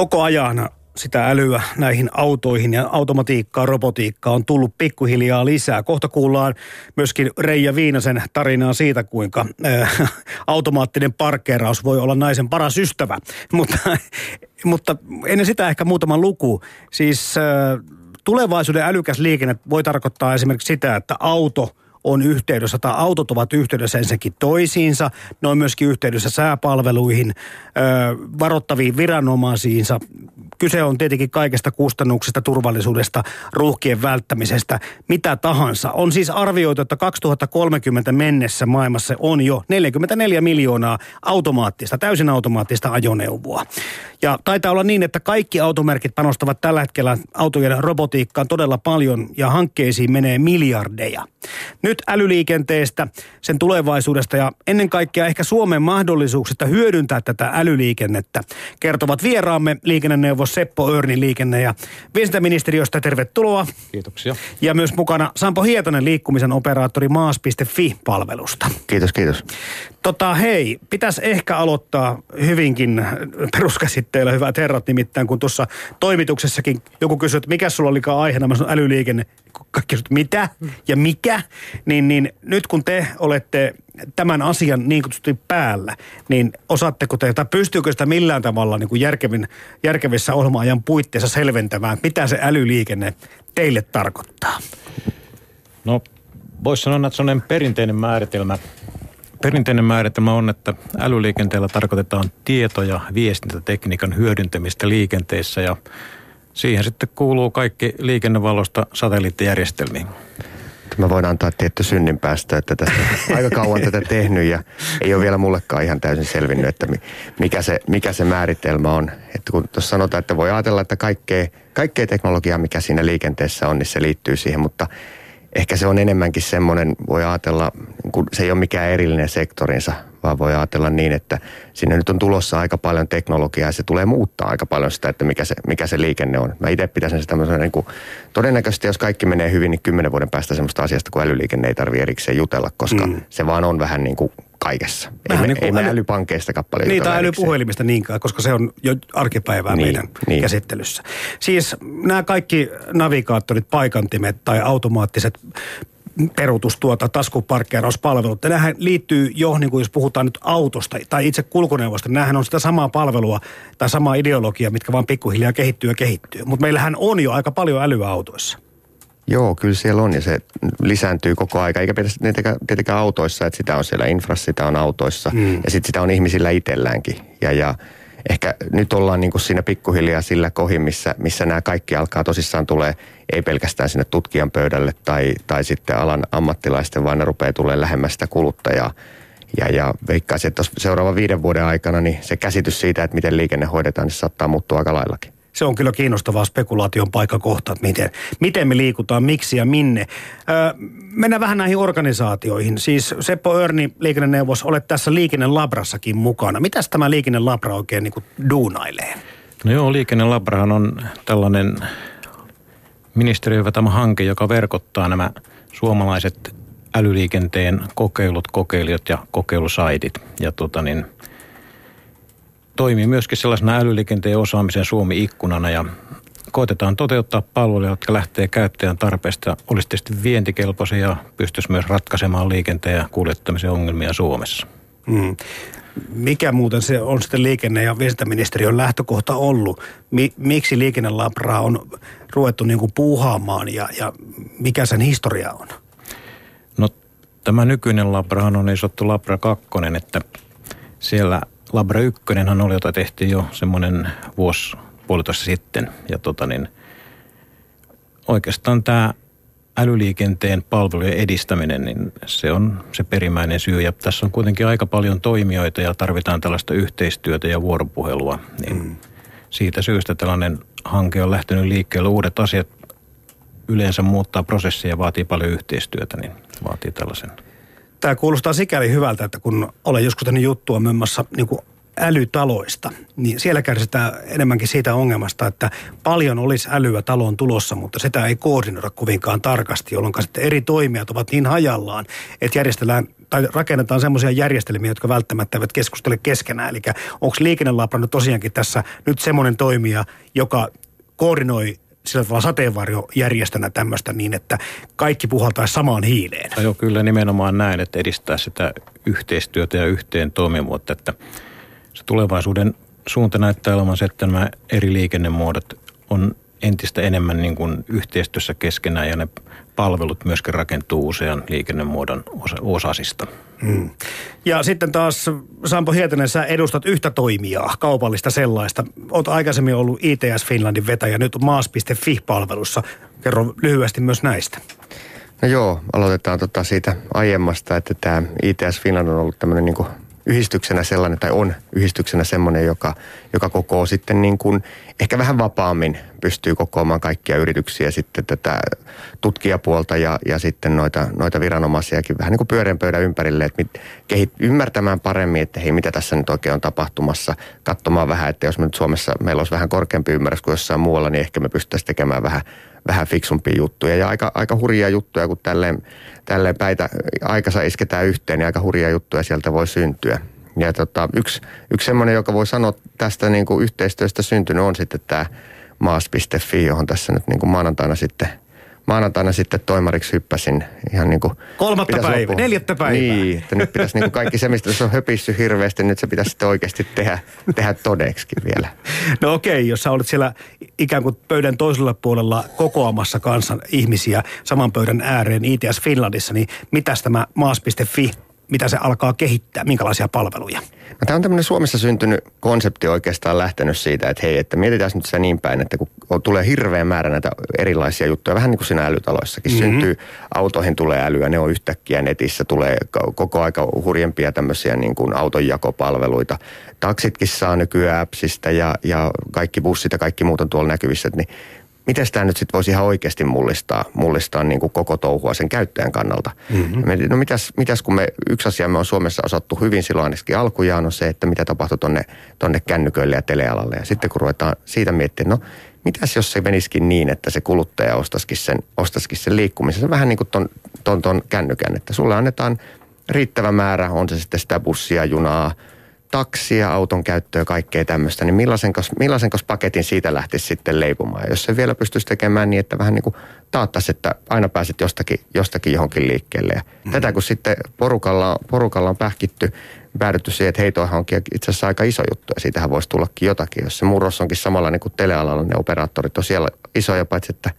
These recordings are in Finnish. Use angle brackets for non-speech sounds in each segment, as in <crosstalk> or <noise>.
koko ajan sitä älyä näihin autoihin ja automatiikkaa, robotiikkaa on tullut pikkuhiljaa lisää. Kohta kuullaan myöskin Reija Viinasen tarinaa siitä, kuinka äh, <laughs> automaattinen parkkeeraus voi olla naisen paras ystävä. <laughs> Mutta, mutta ennen sitä ehkä muutama luku. Siis äh, tulevaisuuden älykäs liikenne voi tarkoittaa esimerkiksi sitä, että auto – on yhteydessä tai autot ovat yhteydessä ensinnäkin toisiinsa. Ne on myöskin yhteydessä sääpalveluihin, ö, varoittaviin viranomaisiinsa. Kyse on tietenkin kaikesta kustannuksista, turvallisuudesta, ruuhkien välttämisestä, mitä tahansa. On siis arvioitu, että 2030 mennessä maailmassa on jo 44 miljoonaa automaattista, täysin automaattista ajoneuvoa. Ja taitaa olla niin, että kaikki automerkit panostavat tällä hetkellä autojen robotiikkaan todella paljon ja hankkeisiin menee miljardeja. Nyt älyliikenteestä, sen tulevaisuudesta ja ennen kaikkea ehkä Suomen mahdollisuuksista hyödyntää tätä älyliikennettä kertovat vieraamme liikenneneuvos Seppo Örni liikenne- ja viestintäministeriöstä. Tervetuloa. Kiitoksia. Ja myös mukana Sampo Hietonen liikkumisen operaattori maas.fi-palvelusta. Kiitos, kiitos. Tota hei, pitäisi ehkä aloittaa hyvinkin peruskäsitteellä hyvät herrat, nimittäin kun tuossa toimituksessakin joku kysyi, että mikä sulla olikaan aiheena, mä sanoin älyliikenne, kaikki sanoi, mitä ja mikä, niin, niin nyt kun te olette tämän asian niin kutsusti päällä, niin osaatteko te, tai pystyykö sitä millään tavalla niin kuin järkevin, järkevissä ohjelma-ajan puitteissa selventämään, mitä se älyliikenne teille tarkoittaa? No, voisi sanoa, että sellainen perinteinen määritelmä Perinteinen määritelmä on, että älyliikenteellä tarkoitetaan tieto- ja viestintätekniikan hyödyntämistä liikenteessä ja siihen sitten kuuluu kaikki liikennevalosta satelliittijärjestelmiin. Mä voin antaa tietty synninpäästö, että tästä aika kauan tätä tehnyt ja ei ole vielä mullekaan ihan täysin selvinnyt, että mikä se, mikä se määritelmä on. Että kun tuossa sanotaan, että voi ajatella, että kaikkea, kaikkea teknologiaa, mikä siinä liikenteessä on, niin se liittyy siihen, mutta ehkä se on enemmänkin semmoinen, voi ajatella, kun se ei ole mikään erillinen sektorinsa, vaan voi ajatella niin, että sinne nyt on tulossa aika paljon teknologiaa ja se tulee muuttaa aika paljon sitä, että mikä se, mikä se liikenne on. Mä itse pitäisin sitä niin kuin, todennäköisesti jos kaikki menee hyvin, niin kymmenen vuoden päästä semmoista asiasta kuin älyliikenne ei tarvitse erikseen jutella, koska mm. se vaan on vähän niin kuin kaikessa. Vähän ei, niin ei äly... me älypankkeista paljon Niin, tai älypuhelimista niinkään, koska se on jo arkipäivää niin, meidän niin. käsittelyssä. Siis nämä kaikki navigaattorit, paikantimet tai automaattiset peruutus tuota taskuparkkeerauspalvelut. Nämähän liittyy jo, niin kuin jos puhutaan nyt autosta tai itse kulkuneuvosta, niin nämähän on sitä samaa palvelua tai samaa ideologiaa, mitkä vaan pikkuhiljaa kehittyy ja kehittyy. Mutta meillähän on jo aika paljon älyä autoissa. Joo, kyllä siellä on ja se lisääntyy koko aika. Eikä tietenkään, tietenkään autoissa, että sitä on siellä infrassa, sitä on autoissa mm. ja sitten sitä on ihmisillä itselläänkin. Ja, ja ehkä nyt ollaan niin kuin siinä pikkuhiljaa sillä kohin, missä, missä nämä kaikki alkaa tosissaan tulee ei pelkästään sinne tutkijan pöydälle tai, tai sitten alan ammattilaisten, vaan ne rupeaa tulee lähemmäs sitä kuluttajaa. Ja, ja veikkaisin, että seuraavan viiden vuoden aikana niin se käsitys siitä, että miten liikenne hoidetaan, niin se saattaa muuttua aika laillakin se on kyllä kiinnostavaa spekulaation paikka kohta, että miten, miten me liikutaan, miksi ja minne. Öö, mennään vähän näihin organisaatioihin. Siis Seppo Örni, liikenneneuvos, olet tässä liikennelabrassakin mukana. Mitäs tämä liikennelabra oikein niin kuin duunailee? No joo, liikennelabrahan on tällainen ministeriön vetämä hanke, joka verkottaa nämä suomalaiset älyliikenteen kokeilut, kokeilijat ja kokeilusaitit. Ja tota niin, toimii myöskin sellaisena älyliikenteen osaamisen Suomi-ikkunana ja koitetaan toteuttaa palveluja, jotka lähtee käyttäjän tarpeesta, olisi tietysti vientikelpoisia ja pystyisi myös ratkaisemaan liikenteen ja kuljettamisen ongelmia Suomessa. Mm. Mikä muuten se on sitten liikenne- ja viestintäministeriön lähtökohta ollut? Mi- miksi liikennelabraa on ruvettu niin kuin puuhaamaan ja, ja mikä sen historia on? No tämä nykyinen labrahan on niin sanottu Labra 2, että siellä Labra 1 oli, jota tehtiin jo semmoinen vuosi puolitoista sitten. Ja tota niin, oikeastaan tämä älyliikenteen palvelujen edistäminen, niin se on se perimmäinen syy. Ja tässä on kuitenkin aika paljon toimijoita ja tarvitaan tällaista yhteistyötä ja vuoropuhelua. Niin mm. Siitä syystä tällainen hanke on lähtenyt liikkeelle. Uudet asiat yleensä muuttaa prosessia ja vaatii paljon yhteistyötä, niin vaatii tällaisen tämä kuulostaa sikäli hyvältä, että kun olen joskus tehnyt juttua muun muassa niin älytaloista, niin siellä kärsitään enemmänkin siitä ongelmasta, että paljon olisi älyä taloon tulossa, mutta sitä ei koordinoida kovinkaan tarkasti, jolloin sitten eri toimijat ovat niin hajallaan, että järjestellään tai rakennetaan semmoisia järjestelmiä, jotka välttämättä eivät keskustele keskenään. Eli onko liikennelabra nyt tosiaankin tässä nyt semmoinen toimija, joka koordinoi sillä tavalla sateenvarjojärjestönä tämmöistä niin, että kaikki puhaltaisi samaan hiileen. No joo, kyllä nimenomaan näin, että edistää sitä yhteistyötä ja yhteen toimivuutta, että se tulevaisuuden suunta näyttää olevan se, että nämä eri liikennemuodot on entistä enemmän niin kuin yhteistyössä keskenään ja ne palvelut myöskin rakentuu usean liikennemuodon osa- osasista. Hmm. Ja sitten taas Sampo Hietinen, sä edustat yhtä toimijaa, kaupallista sellaista. Oot aikaisemmin ollut ITS Finlandin vetäjä, nyt maas.fi-palvelussa. Kerro lyhyesti myös näistä. No joo, aloitetaan tota siitä aiemmasta, että tämä ITS Finland on ollut tämmöinen niin yhdistyksenä sellainen, tai on yhdistyksenä sellainen, joka, joka kokoo sitten niin kuin ehkä vähän vapaammin pystyy kokoamaan kaikkia yrityksiä sitten tätä tutkijapuolta ja, ja sitten noita, noita viranomaisiakin vähän niin kuin pyöreän pöydän ympärille, että mit, kehit, ymmärtämään paremmin, että hei, mitä tässä nyt oikein on tapahtumassa, katsomaan vähän, että jos me nyt Suomessa meillä olisi vähän korkeampi ymmärrys kuin jossain muualla, niin ehkä me pystyttäisiin tekemään vähän, vähän fiksumpia juttuja ja aika, aika hurjia juttuja, kun tälleen, tälleen päitä aikansa isketään yhteen, niin aika hurjia juttuja sieltä voi syntyä. Ja tota, yksi, yksi semmoinen, joka voi sanoa tästä niin kuin yhteistyöstä syntynyt on sitten tämä maas.fi, johon tässä nyt niin kuin maanantaina sitten maanantaina sitten toimariksi hyppäsin ihan niin kuin... Kolmatta päivää, neljättä päivää. Niin, että nyt pitäisi niin kuin kaikki se, mistä se on höpissy hirveästi, nyt se pitäisi sitten oikeasti tehdä, tehdä todeksikin vielä. No okei, jos sä olet siellä ikään kuin pöydän toisella puolella kokoamassa kanssa ihmisiä saman pöydän ääreen ITS Finlandissa, niin mitäs tämä maas.fi mitä se alkaa kehittää, minkälaisia palveluja? No, tämä on tämmöinen Suomessa syntynyt konsepti oikeastaan lähtenyt siitä, että hei, että mietitään nyt se niin päin, että kun tulee hirveä määrä näitä erilaisia juttuja, vähän niin kuin siinä älytaloissakin mm-hmm. syntyy, autoihin tulee älyä, ne on yhtäkkiä netissä, tulee koko aika hurjempia tämmöisiä niin kuin autonjakopalveluita. Taksitkin saa nykyään appsista ja, ja kaikki bussit ja kaikki muut on tuolla näkyvissä, niin miten tämä nyt sitten voisi ihan oikeasti mullistaa, mullistaa niin kuin koko touhua sen käyttäjän kannalta. Mm-hmm. no mitäs, mitäs kun me, yksi asia me on Suomessa osattu hyvin silloin ainakin alkujaan on se, että mitä tapahtuu tonne, tonne kännyköille ja telealalle. Ja sitten kun ruvetaan siitä miettimään, no mitäs jos se menisikin niin, että se kuluttaja ostaisikin sen, ostaisikin sen liikkumisen. Se vähän niin kuin ton, ton, ton kännykän, että sulle annetaan riittävä määrä, on se sitten sitä bussia, junaa, taksia, auton käyttöä, kaikkea tämmöistä, niin millaisenkos, millaisenkos paketin siitä lähtisi sitten leipumaan. Jos se vielä pystyisi tekemään niin, että vähän niin kuin taattaisi, että aina pääset jostakin, jostakin johonkin liikkeelle. Ja mm. Tätä kun sitten porukalla, porukalla on pähkitty, päädytty siihen, että heitoihan onkin itse asiassa aika iso juttu ja siitähän voisi tullakin jotakin. Jos se murros onkin samalla niin kuin telealalla, ne operaattorit on siellä isoja, paitsi että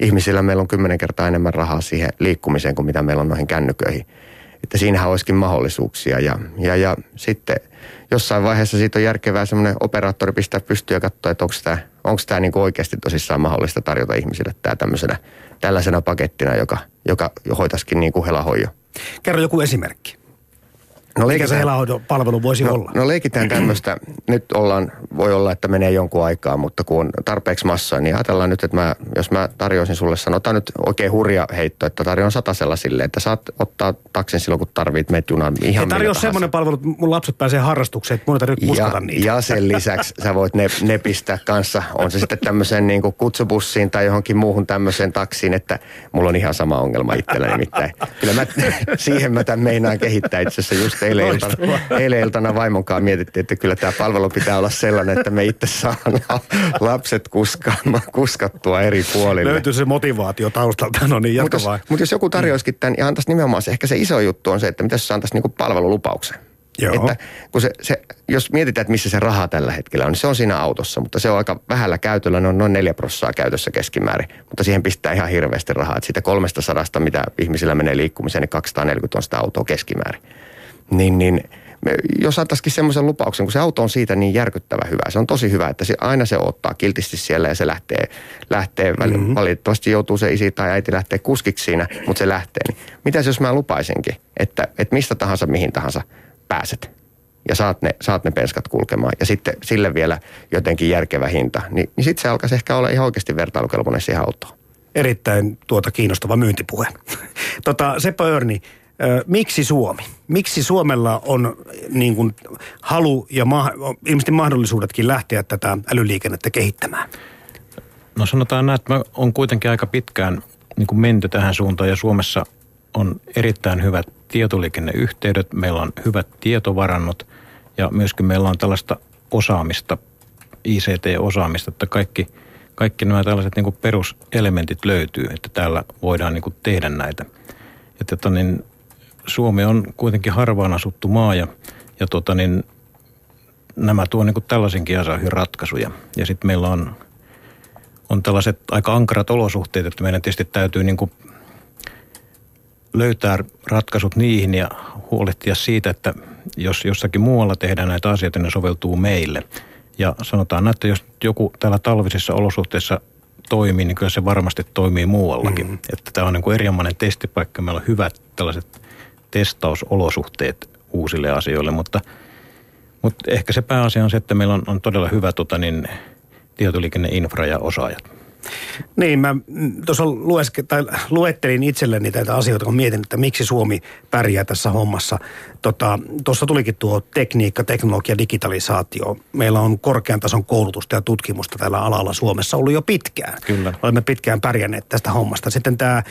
ihmisillä meillä on kymmenen kertaa enemmän rahaa siihen liikkumiseen kuin mitä meillä on noihin kännyköihin. Että siinähän olisikin mahdollisuuksia ja, ja, ja sitten – jossain vaiheessa siitä on järkevää semmoinen operaattori pistää pystyä ja katsoa, että onko tämä, onko tämä niin oikeasti tosissaan mahdollista tarjota ihmisille tämä tämmöisenä, tällaisena pakettina, joka, joka hoitaisikin niin kuin helahoijo. Kerro joku esimerkki. No Mikä se palvelu voisi no, olla? No leikitään tämmöistä. Nyt ollaan, voi olla, että menee jonkun aikaa, mutta kun on tarpeeksi massaa, niin ajatellaan nyt, että mä, jos mä tarjoisin sulle, sanotaan nyt oikein hurja heitto, että tarjoan satasella silleen, että saat ottaa taksin silloin, kun tarvit, meet junaan ihan tarjoa semmoinen palvelu, että mun lapset pääsee harrastukseen, että mun ei tarvitse muskata niitä. Ja sen lisäksi sä voit ne, ne pistää kanssa, on se sitten tämmöiseen niin kuin kutsubussiin tai johonkin muuhun tämmöiseen taksiin, että mulla on ihan sama ongelma itsellä nimittäin. Kyllä mä <laughs> siihen mä tämän meinaan kehittää itse asiassa just eilen iltana, eilen iltana vaimonkaan mietittiin, että kyllä tämä palvelu pitää olla sellainen, että me itse saadaan lapset kuskaamaan, kuskattua eri puolille. Löytyy se motivaatio taustalta, no niin Mutta jos, mut jos joku tarjoisikin tämän ja antaisi nimenomaan se, ehkä se iso juttu on se, että mitä se antaisi niinku palvelulupauksen. Joo. Että kun se, se, jos mietitään, että missä se raha tällä hetkellä on, niin se on siinä autossa, mutta se on aika vähällä käytöllä, ne on noin neljä prossaa käytössä keskimäärin, mutta siihen pistää ihan hirveästi rahaa. Että siitä 300, mitä ihmisillä menee liikkumiseen, niin 240 on sitä autoa keskimäärin niin, niin jos antaisikin semmoisen lupauksen, kun se auto on siitä niin järkyttävä hyvä. Se on tosi hyvä, että se, aina se ottaa kiltisti siellä ja se lähtee, lähtee mm-hmm. valitettavasti joutuu se isi tai äiti lähtee kuskiksi siinä, mutta se lähtee. Niin mitäs jos mä lupaisinkin, että, että mistä tahansa, mihin tahansa pääset ja saat ne, saat ne penskat kulkemaan ja sitten sille vielä jotenkin järkevä hinta, niin, niin sitten se alkaisi ehkä olla ihan oikeasti vertailukelpoinen siihen autoon. Erittäin tuota kiinnostava myyntipuhe. <laughs> tota, Seppo Örni, miksi Suomi? Miksi Suomella on niin kuin, halu ja ma- ilmeisesti mahdollisuudetkin lähteä tätä älyliikennettä kehittämään? No sanotaan näin, että on kuitenkin aika pitkään niin kuin menty tähän suuntaan ja Suomessa on erittäin hyvät tietoliikenneyhteydet, meillä on hyvät tietovarannot ja myöskin meillä on tällaista osaamista, ICT-osaamista, että kaikki, kaikki nämä tällaiset niin peruselementit löytyy, että täällä voidaan niin tehdä näitä. Että, että niin, Suomi on kuitenkin harvaan asuttu maa ja, ja tota niin, nämä tuo niin tällaisenkin asioihin ratkaisuja. Ja sitten meillä on, on tällaiset aika ankarat olosuhteet, että meidän tietysti täytyy niin löytää ratkaisut niihin ja huolehtia siitä, että jos jossakin muualla tehdään näitä asioita, niin ne soveltuu meille. Ja sanotaan, että jos joku täällä talvisissa olosuhteissa toimii, niin kyllä se varmasti toimii muuallakin. Mm. Että tämä on niin kuin erinomainen testipaikka. Meillä on hyvät tällaiset testausolosuhteet uusille asioille, mutta, mutta ehkä se pääasia on se, että meillä on, on todella hyvä tota niin, tietoliikenneinfra ja osaajat. Niin, mä tuossa lueske, tai luettelin itselleni näitä asioita, kun mietin, että miksi Suomi pärjää tässä hommassa. Tuossa tota, tulikin tuo tekniikka, teknologia, digitalisaatio. Meillä on korkean tason koulutusta ja tutkimusta tällä alalla Suomessa ollut jo pitkään. Kyllä. Olemme pitkään pärjänneet tästä hommasta. Sitten tämä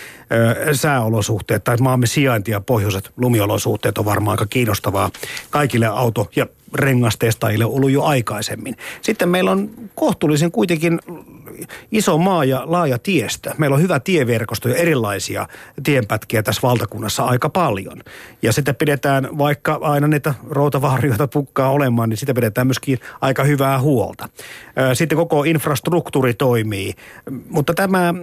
ö, sääolosuhteet tai maamme sijainti ja pohjoiset lumiolosuhteet on varmaan aika kiinnostavaa kaikille auto- ja rengastestajille ollut jo aikaisemmin. Sitten meillä on kohtuullisen kuitenkin iso maa ja laaja tiestä. Meillä on hyvä tieverkosto ja erilaisia tienpätkiä tässä valtakunnassa aika paljon. Ja sitä pidetään, vaikka aina niitä routavaarioita pukkaa olemaan, niin sitä pidetään myöskin aika hyvää huolta. Sitten koko infrastruktuuri toimii, mutta tämä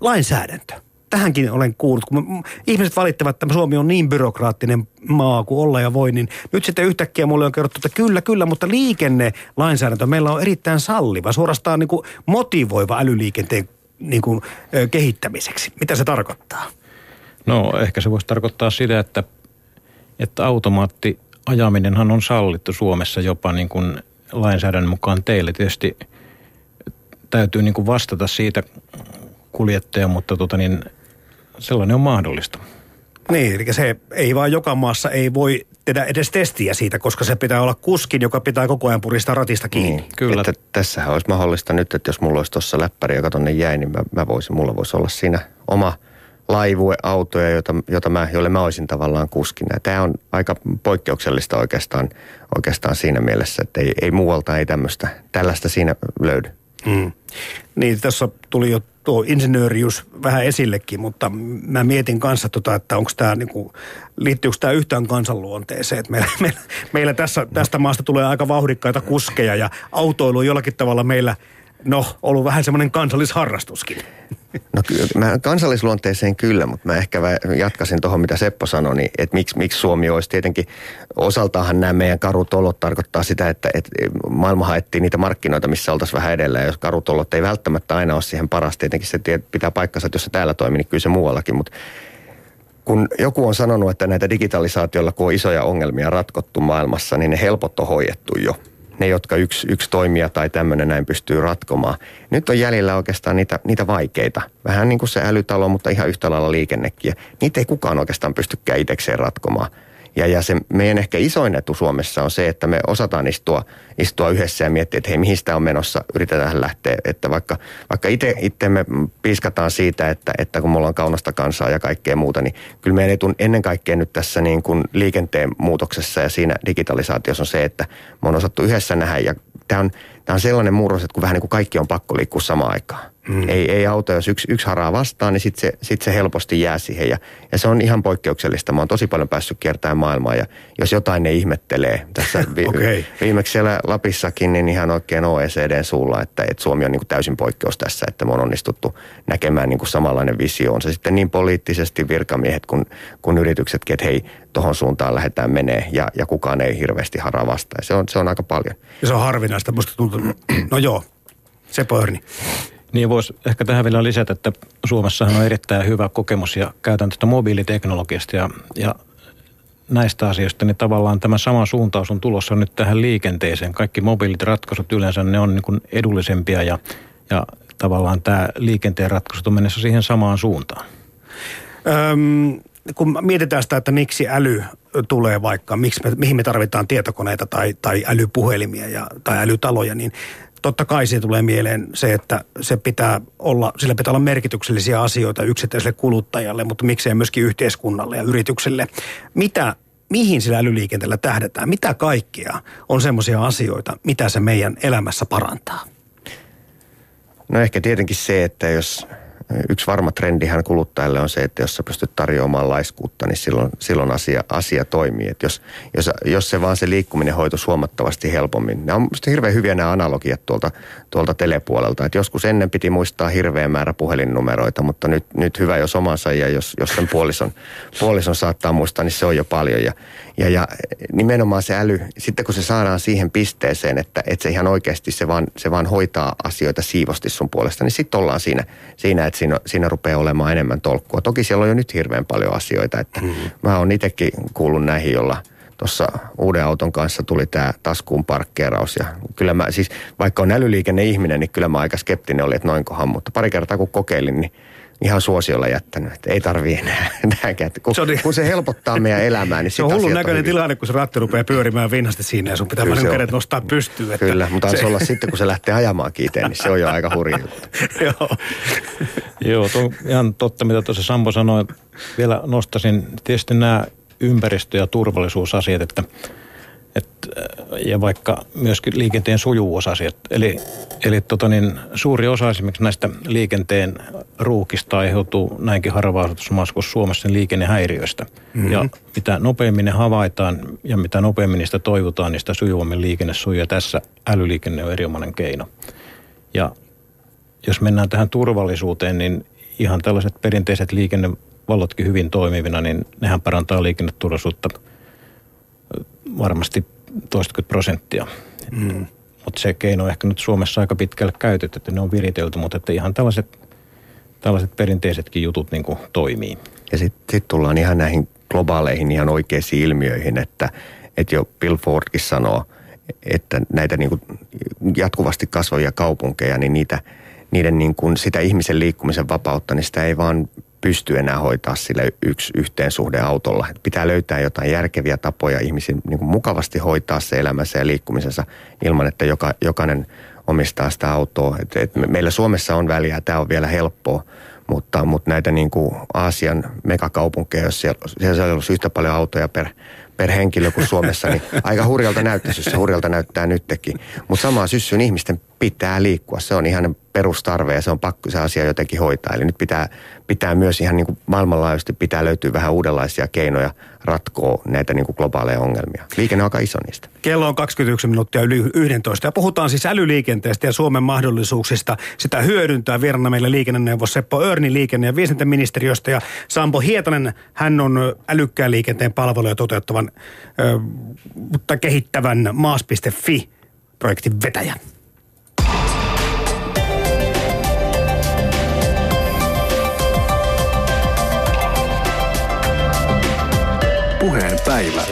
lainsäädäntö, tähänkin olen kuullut, kun ihmiset valittavat, että Suomi on niin byrokraattinen maa kuin olla ja voi, niin nyt sitten yhtäkkiä mulle on kerrottu, että kyllä, kyllä, mutta liikennelainsäädäntö meillä on erittäin salliva, suorastaan niin kuin motivoiva älyliikenteen niin kuin, kehittämiseksi. Mitä se tarkoittaa? No ehkä se voisi tarkoittaa sitä, että, että automaatti ajaminenhan on sallittu Suomessa jopa niin kuin lainsäädännön mukaan teille. Tietysti täytyy niin kuin vastata siitä kuljettaja, mutta tota niin, sellainen on mahdollista. Niin, eli se ei vaan joka maassa ei voi tehdä edes testiä siitä, koska se pitää olla kuskin, joka pitää koko ajan puristaa ratista kiinni. Niin, kyllä. Että tässähän olisi mahdollista nyt, että jos mulla olisi tuossa läppäri, joka tonne jäi, niin mä, mä voisin, mulla voisi olla siinä oma laivueautoja, jota, jota mä, jolle mä olisin tavallaan kuskina. Tämä on aika poikkeuksellista oikeastaan, oikeastaan siinä mielessä, että ei, ei muualta ei tämmöistä, tällaista siinä löydy. Mm. Niin, tässä tuli jo tuo insinöörius vähän esillekin, mutta mä mietin kanssa, tota, että onko tämä, niinku, liittyykö tämä yhtään kansanluonteeseen. Että meillä, <laughs> meillä, meillä tässä, tästä maasta tulee aika vauhdikkaita kuskeja ja autoilu on jollakin tavalla meillä – no, ollut vähän semmoinen kansallisharrastuskin. No mä kansallisluonteeseen kyllä, mutta mä ehkä jatkasin tuohon, mitä Seppo sanoi, niin, että miksi, miksi Suomi olisi tietenkin, osaltaanhan nämä meidän karut olot tarkoittaa sitä, että, että maailma haettiin niitä markkinoita, missä oltaisiin vähän edellä, ja jos karut olot ei välttämättä aina ole siihen paras, tietenkin se pitää paikkansa, että jos se täällä toimii, niin kyllä se muuallakin, mutta kun joku on sanonut, että näitä digitalisaatiolla, kun on isoja ongelmia ratkottu maailmassa, niin ne helpot on hoidettu jo ne, jotka yksi, yksi toimija tai tämmöinen näin pystyy ratkomaan. Nyt on jäljellä oikeastaan niitä, niitä vaikeita. Vähän niin kuin se älytalo, mutta ihan yhtä lailla liikennekin. Niitä ei kukaan oikeastaan pystykään itsekseen ratkomaan. Ja, ja se meidän ehkä isoin etu Suomessa on se, että me osataan istua, istua yhdessä ja miettiä, että hei, mihin sitä on menossa, yritetään lähteä. Että vaikka, vaikka itse me piiskataan siitä, että, että kun me ollaan kaunasta kansaa ja kaikkea muuta, niin kyllä meidän etu ennen kaikkea nyt tässä niin kuin liikenteen muutoksessa ja siinä digitalisaatiossa on se, että me on osattu yhdessä nähdä ja tämä on, tämä on sellainen murros, että kun vähän niin kuin kaikki on pakko liikkua samaan aikaan. Mm. Ei, ei auto, jos yksi, yksi haraa vastaan, niin sitten se, sit se helposti jää siihen. Ja, ja se on ihan poikkeuksellista. Mä oon tosi paljon päässyt kiertämään maailmaa ja jos jotain ne ihmettelee. Tässä vi, <laughs> okay. viimeksi siellä Lapissakin niin ihan oikein OECDn suulla, että, että Suomi on niin kuin täysin poikkeus tässä, että me on onnistuttu näkemään niin kuin samanlainen visio. On se sitten niin poliittisesti virkamiehet kuin, kuin yrityksetkin, että hei, tuohon suuntaan lähdetään menee ja, ja kukaan ei hirveästi haraa vastaan. Se on, se on aika paljon. Ja se on harvinaista. Musta tuntuu, no joo, se Pörni. Niin voisi ehkä tähän vielä lisätä, että Suomessahan on erittäin hyvä kokemus ja käytän tätä mobiiliteknologiasta ja, ja näistä asioista, niin tavallaan tämä sama suuntaus on tulossa nyt tähän liikenteeseen. Kaikki mobiilit ratkaisut yleensä ne on niin edullisempia ja, ja tavallaan tämä liikenteen ratkaisut on mennessä siihen samaan suuntaan. Öm, kun mietitään sitä, että miksi äly tulee vaikka, miksi me, mihin me tarvitaan tietokoneita tai, tai älypuhelimia ja, tai älytaloja, niin totta kai siitä tulee mieleen se, että se pitää olla, sillä pitää olla merkityksellisiä asioita yksittäiselle kuluttajalle, mutta miksei myöskin yhteiskunnalle ja yritykselle. Mitä, mihin sillä älyliikenteellä tähdetään? Mitä kaikkea on semmoisia asioita, mitä se meidän elämässä parantaa? No ehkä tietenkin se, että jos yksi varma trendihän kuluttajalle on se, että jos sä pystyt tarjoamaan laiskuutta, niin silloin, silloin asia, asia toimii. Että jos, jos, jos se vaan se liikkuminen hoitus huomattavasti helpommin. Nämä on hirveän hyviä nämä analogiat tuolta, tuolta telepuolelta. Että joskus ennen piti muistaa hirveä määrä puhelinnumeroita, mutta nyt, nyt hyvä jos omansa ja jos, jos sen puolison, <laughs> puolison saattaa muistaa, niin se on jo paljon. Ja, ja, ja nimenomaan se äly, sitten kun se saadaan siihen pisteeseen, että, että se ihan oikeasti se vaan, se vaan hoitaa asioita siivosti sun puolesta, niin sitten ollaan siinä, siinä, että siinä, siinä rupeaa olemaan enemmän tolkkua. Toki siellä on jo nyt hirveän paljon asioita, että mm. mä oon itsekin kuullut näihin, jolla tuossa uuden auton kanssa tuli tämä taskuun parkkeeraus. Ja kyllä mä, siis vaikka on älyliikenne-ihminen, niin kyllä mä aika skeptinen olin, että noinkohan, mutta pari kertaa kun kokeilin, niin ihan suosiolla jättänyt, että ei tarvii enää <laughs> nääkään. Kun, se, on, kun se helpottaa meidän elämää, niin Se on hullun näköinen tilanne, kun se ratti rupeaa pyörimään vinnasti siinä ja sun pitää vain kädet nostaa pystyyn. Että Kyllä, mutta se... olla sitten, kun se lähtee ajamaan kiiteen, niin se on jo aika hurja <laughs> Joo. Joo, tuo ihan totta, mitä tuossa Sampo sanoi. Vielä nostasin tietysti nämä ympäristö- ja turvallisuusasiat, että et, ja vaikka myöskin liikenteen sujuvuusasiat. Eli, eli tota niin, suuri osa esimerkiksi näistä liikenteen ruukista aiheutuu näinkin maassa kuin Suomessa liikennehäiriöistä. Mm-hmm. Ja mitä nopeammin ne havaitaan ja mitä nopeammin niistä toivotaan, niin sitä sujuvammin liikenne sujuu. Ja tässä älyliikenne on erinomainen keino. Ja jos mennään tähän turvallisuuteen, niin ihan tällaiset perinteiset liikennevallotkin hyvin toimivina, niin nehän parantaa liikenneturvallisuutta – varmasti toistakymmentä prosenttia. Mm. Mutta se keino on ehkä nyt Suomessa aika pitkälle käytetty, että ne on viritelty, mutta että ihan tällaiset, tällaiset perinteisetkin jutut niin kuin toimii. Ja sitten sit tullaan ihan näihin globaaleihin ihan oikeisiin ilmiöihin, että, että jo Bill Fordkin sanoo, että näitä niin kuin jatkuvasti kasvavia kaupunkeja, niin niitä, niiden niin kuin sitä ihmisen liikkumisen vapautta, niin sitä ei vaan pysty enää hoitaa sille yksi yhteen suhde autolla. Pitää löytää jotain järkeviä tapoja ihmisiin niin kuin mukavasti hoitaa se elämänsä ja liikkumisensa ilman, että joka, jokainen omistaa sitä autoa. Et, et meillä Suomessa on väliä, tämä on vielä helppoa, mutta, mutta näitä niin kuin Aasian megakaupunkeja, jos siellä, siellä olisi yhtä paljon autoja per, per henkilö kuin Suomessa, niin aika hurjalta näyttäisi, jos se hurjalta näyttää nytkin. Mutta samaan syssyyn ihmisten pitää liikkua. Se on ihan perustarve ja se on pakko se asia jotenkin hoitaa. Eli nyt pitää, pitää myös ihan niin kuin maailmanlaajuisesti pitää löytyä vähän uudenlaisia keinoja ratkoa näitä niin kuin globaaleja ongelmia. Liikenne on aika iso niistä. Kello on 21 minuuttia yli 11 ja puhutaan siis älyliikenteestä ja Suomen mahdollisuuksista sitä hyödyntää. Vieraana meillä liikenneneuvos Seppo Örni liikenne- ja viestintäministeriöstä ja Sampo Hietanen, hän on älykkään liikenteen palveluja toteuttavan, mutta kehittävän maas.fi projektin vetäjä. Puheen päivä.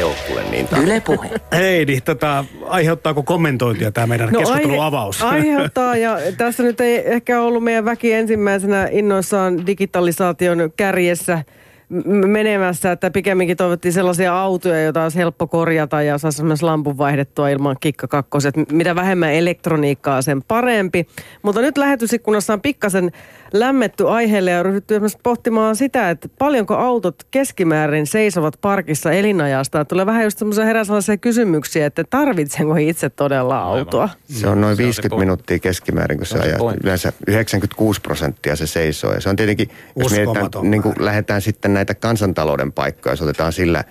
niin Yle puhe. Heidi, tota, aiheuttaako kommentointia tämä meidän no, keskustelun aihe, avaus? <laughs> Aiheuttaa ja tässä nyt ei ehkä ollut meidän väki ensimmäisenä innoissaan digitalisaation kärjessä – menemässä, että pikemminkin toivottiin sellaisia autoja, joita olisi helppo korjata ja saisi myös lampun vaihdettua ilman kikkakakkoset. Mitä vähemmän elektroniikkaa, sen parempi. Mutta nyt lähetysikkunassa on pikkasen lämmetty aiheelle ja ryhdytty esimerkiksi pohtimaan sitä, että paljonko autot keskimäärin seisovat parkissa elinajasta. Tulee vähän just semmoisia herää sellaisia kysymyksiä, että tarvitsenko itse todella autoa? Aivan. Se on noin 50 minuuttia keskimäärin, kun se, se ajaa. Yleensä 96 prosenttia se seisoo. Ja se on tietenkin, jos mietitään, niin kuin lähdetään sitten näitä kansantalouden paikkoja, jos otetaan sillä,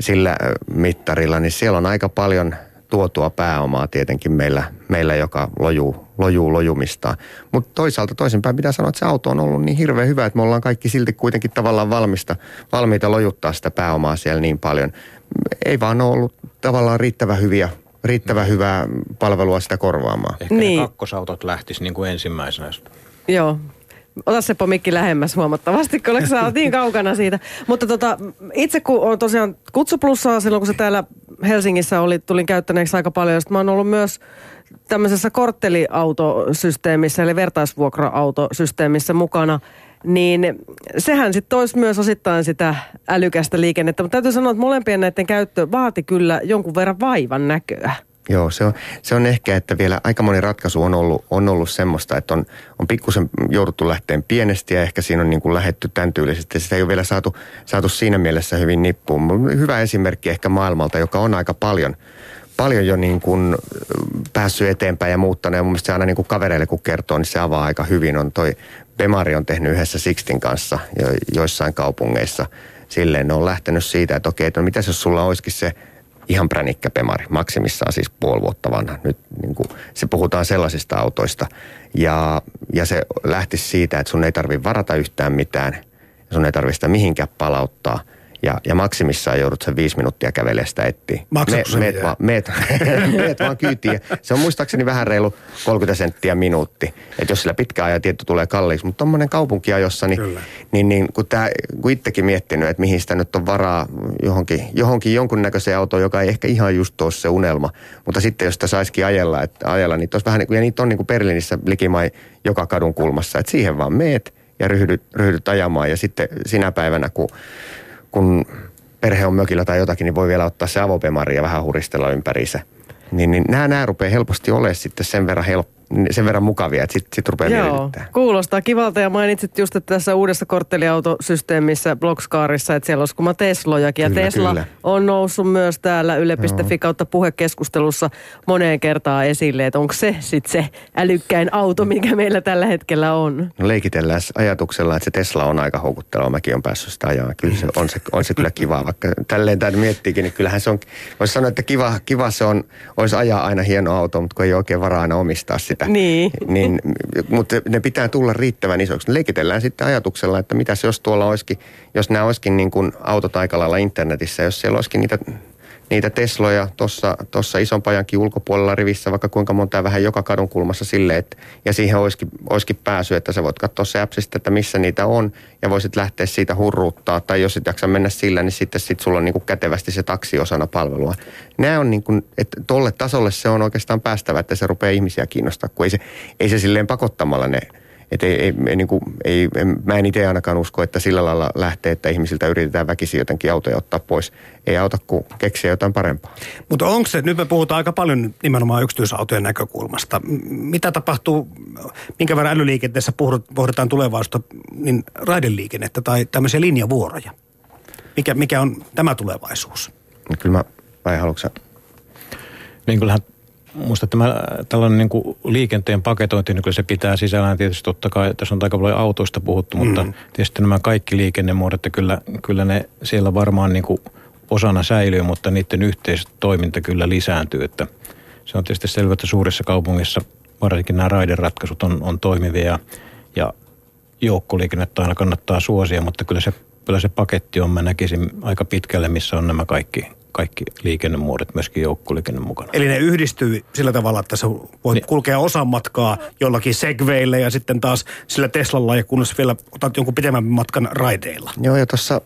sillä mittarilla, niin siellä on aika paljon tuotua pääomaa tietenkin meillä, meillä joka lojuu, lojuu lojumistaan. Mutta toisaalta toisinpäin pitää sanoa, että se auto on ollut niin hirveän hyvä, että me ollaan kaikki silti kuitenkin tavallaan valmista, valmiita lojuttaa sitä pääomaa siellä niin paljon. Ei vaan ole ollut tavallaan riittävän hyviä riittävän mm. hyvää palvelua sitä korvaamaan. Ehkä niin. ne kakkosautot lähtis niin kuin ensimmäisenä. Joo, Ota se pomikki lähemmäs huomattavasti, kun sä niin kaukana siitä. Mutta tota, itse kun on tosiaan kutsuplussaa silloin, kun se täällä Helsingissä oli, tulin käyttäneeksi aika paljon. Sitten mä oon ollut myös tämmöisessä kortteliautosysteemissä, eli vertaisvuokra-autosysteemissä mukana. Niin sehän sitten toisi myös osittain sitä älykästä liikennettä. Mutta täytyy sanoa, että molempien näiden käyttö vaati kyllä jonkun verran vaivan näköä. Joo, se on, se on ehkä, että vielä aika moni ratkaisu on ollut, on ollut semmoista, että on, on pikkusen jouduttu lähteen pienesti ja ehkä siinä on niin kuin lähetty tämän tyylisesti. Sitä ei ole vielä saatu, saatu siinä mielessä hyvin nippuun. Hyvä esimerkki ehkä maailmalta, joka on aika paljon, paljon jo niin kuin päässyt eteenpäin ja muuttanut. Ja mun mielestä se aina niin kuin kavereille kun kertoo, niin se avaa aika hyvin. On toi Bemari on tehnyt yhdessä Sixtin kanssa jo, joissain kaupungeissa. Silleen ne on lähtenyt siitä, että okei, että no mitäs jos sulla olisikin se – ihan pränikkä Pemari, maksimissaan siis puoli vuotta vanha. Nyt niin kuin, se puhutaan sellaisista autoista. Ja, ja se lähti siitä, että sun ei tarvitse varata yhtään mitään, sun ei tarvitse sitä mihinkään palauttaa – ja, ja maksimissaan joudut sen viisi minuuttia kävelemään sitä etsiä. Maksatko me, meet, vaan, meet, <laughs> meet vaan kyytiin. Se on muistaakseni vähän reilu 30 senttiä minuutti. Että jos sillä pitkä ajan tietty tulee kalliiksi. Mutta tuommoinen kaupunkiajossa, niin, niin, niin kun, tää, kun itsekin miettinyt, että mihin sitä nyt on varaa johonkin, johonkin jonkunnäköiseen autoon, joka ei ehkä ihan just ole se unelma. Mutta sitten jos sitä saisikin ajella, että ajella niin vähän, ja niitä on niin kuin Berliinissä likimai joka kadun kulmassa. Että siihen vaan meet ja ryhdyt, ryhdyt ajamaan. Ja sitten sinä päivänä, kun kun perhe on mökillä tai jotakin, niin voi vielä ottaa se avopemari ja vähän huristella ympäriinsä. Niin, niin nämä, nämä rupeaa helposti olemaan sitten sen verran helppo sen verran mukavia, että sitten sit rupeaa Joo, kuulostaa kivalta ja mainitsit just, että tässä uudessa kortteliautosysteemissä Blockscarissa, että siellä olisi kuma Teslojakin. Ja Tesla kyllä. on noussut myös täällä Yle.fi kautta puhekeskustelussa moneen kertaan esille, että onko se sitten se älykkäin auto, mikä meillä tällä hetkellä on. No leikitellään ajatuksella, että se Tesla on aika houkutteleva. Mäkin on päässyt sitä ajaa. Kyllä se on se, on se kyllä kiva, vaikka tälleen tämän miettiikin, niin kyllähän se on, voisi sanoa, että kiva, kiva se on, olisi ajaa aina hieno auto, mutta kun ei oikein varaa aina omistaa sitä sitä. Niin. niin mutta ne pitää tulla riittävän isoksi. Leikitellään sitten ajatuksella, että mitä jos tuolla olisikin, jos nämä olisikin niin kuin autot aika lailla internetissä, jos siellä olisikin niitä niitä Tesloja tuossa tossa ison pajankin ulkopuolella rivissä vaikka kuinka monta vähän joka kadun kulmassa sille, että, ja siihen olisikin, olisikin pääsy, että sä voit katsoa se appsista, että missä niitä on ja voisit lähteä siitä hurruuttaa tai jos et jaksa mennä sillä, niin sitten sit sulla on niin kuin kätevästi se taksi osana palvelua. Nämä on niin kuin, että tolle tasolle se on oikeastaan päästävä, että se rupeaa ihmisiä kiinnostaa, kun ei se, ei se silleen pakottamalla ne et ei, ei, ei, niin kuin, ei, en, mä en itse ainakaan usko, että sillä lailla lähtee, että ihmisiltä yritetään väkisin jotenkin autoja ottaa pois. Ei auta kuin keksiä jotain parempaa. Mutta onko se, nyt me puhutaan aika paljon nimenomaan yksityisautojen näkökulmasta. Mitä tapahtuu, minkä verran älyliikenteessä pohditaan tulevaisuutta, niin raideliikennettä tai tämmöisiä linjavuoroja? Mikä, mikä on tämä tulevaisuus? Kyllä mä, vai haluatko Niin kyllähän Minusta tämä tällainen niin kuin liikenteen paketointi, niin se pitää sisällään tietysti totta kai, tässä on aika paljon autoista puhuttu, mm. mutta tietysti nämä kaikki liikennemuodot, kyllä, kyllä ne siellä varmaan niin kuin osana säilyy, mutta niiden yhteistoiminta kyllä lisääntyy, että se on tietysti selvä, että suurissa kaupungissa varsinkin nämä raideratkaisut on, on toimivia ja, ja joukkoliikennettä aina kannattaa suosia, mutta kyllä se, kyllä se paketti on, mä näkisin aika pitkälle, missä on nämä kaikki, kaikki liikennemuodot, myöskin joukkoliikenne mukana. Eli ne yhdistyy sillä tavalla, että sä voit niin. kulkea osan matkaa jollakin segveille ja sitten taas sillä Teslalla ja kunnossa vielä otat jonkun pitemmän matkan raiteilla. Joo ja tuossa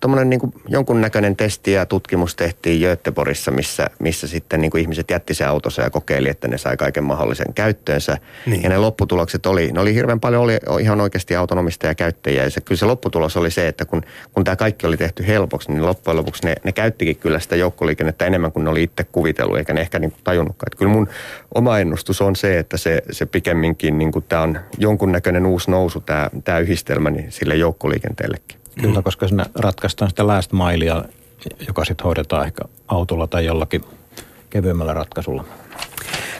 tuommoinen niin jonkunnäköinen testi ja tutkimus tehtiin Göteborissa, missä, missä sitten niin kuin ihmiset jätti se autonsa ja kokeili, että ne sai kaiken mahdollisen käyttöönsä. Niin. Ja ne lopputulokset oli, ne oli hirveän paljon oli ihan oikeasti autonomista ja käyttäjiä. Ja se, kyllä se lopputulos oli se, että kun, kun tämä kaikki oli tehty helpoksi, niin loppujen lopuksi ne, ne käyttikin kyllä sitä joukkoliikennettä enemmän kuin ne oli itse kuvitellut, eikä ne ehkä niin tajunnutkaan. Että kyllä mun oma ennustus on se, että se, se pikemminkin niin kuin tämä on jonkunnäköinen uusi nousu, tämä, tämä yhdistelmä niin sille joukkoliikenteellekin. Kyllä, koska sinne ratkaistaan sitä last milea, joka sitten hoidetaan ehkä autolla tai jollakin kevyemmällä ratkaisulla.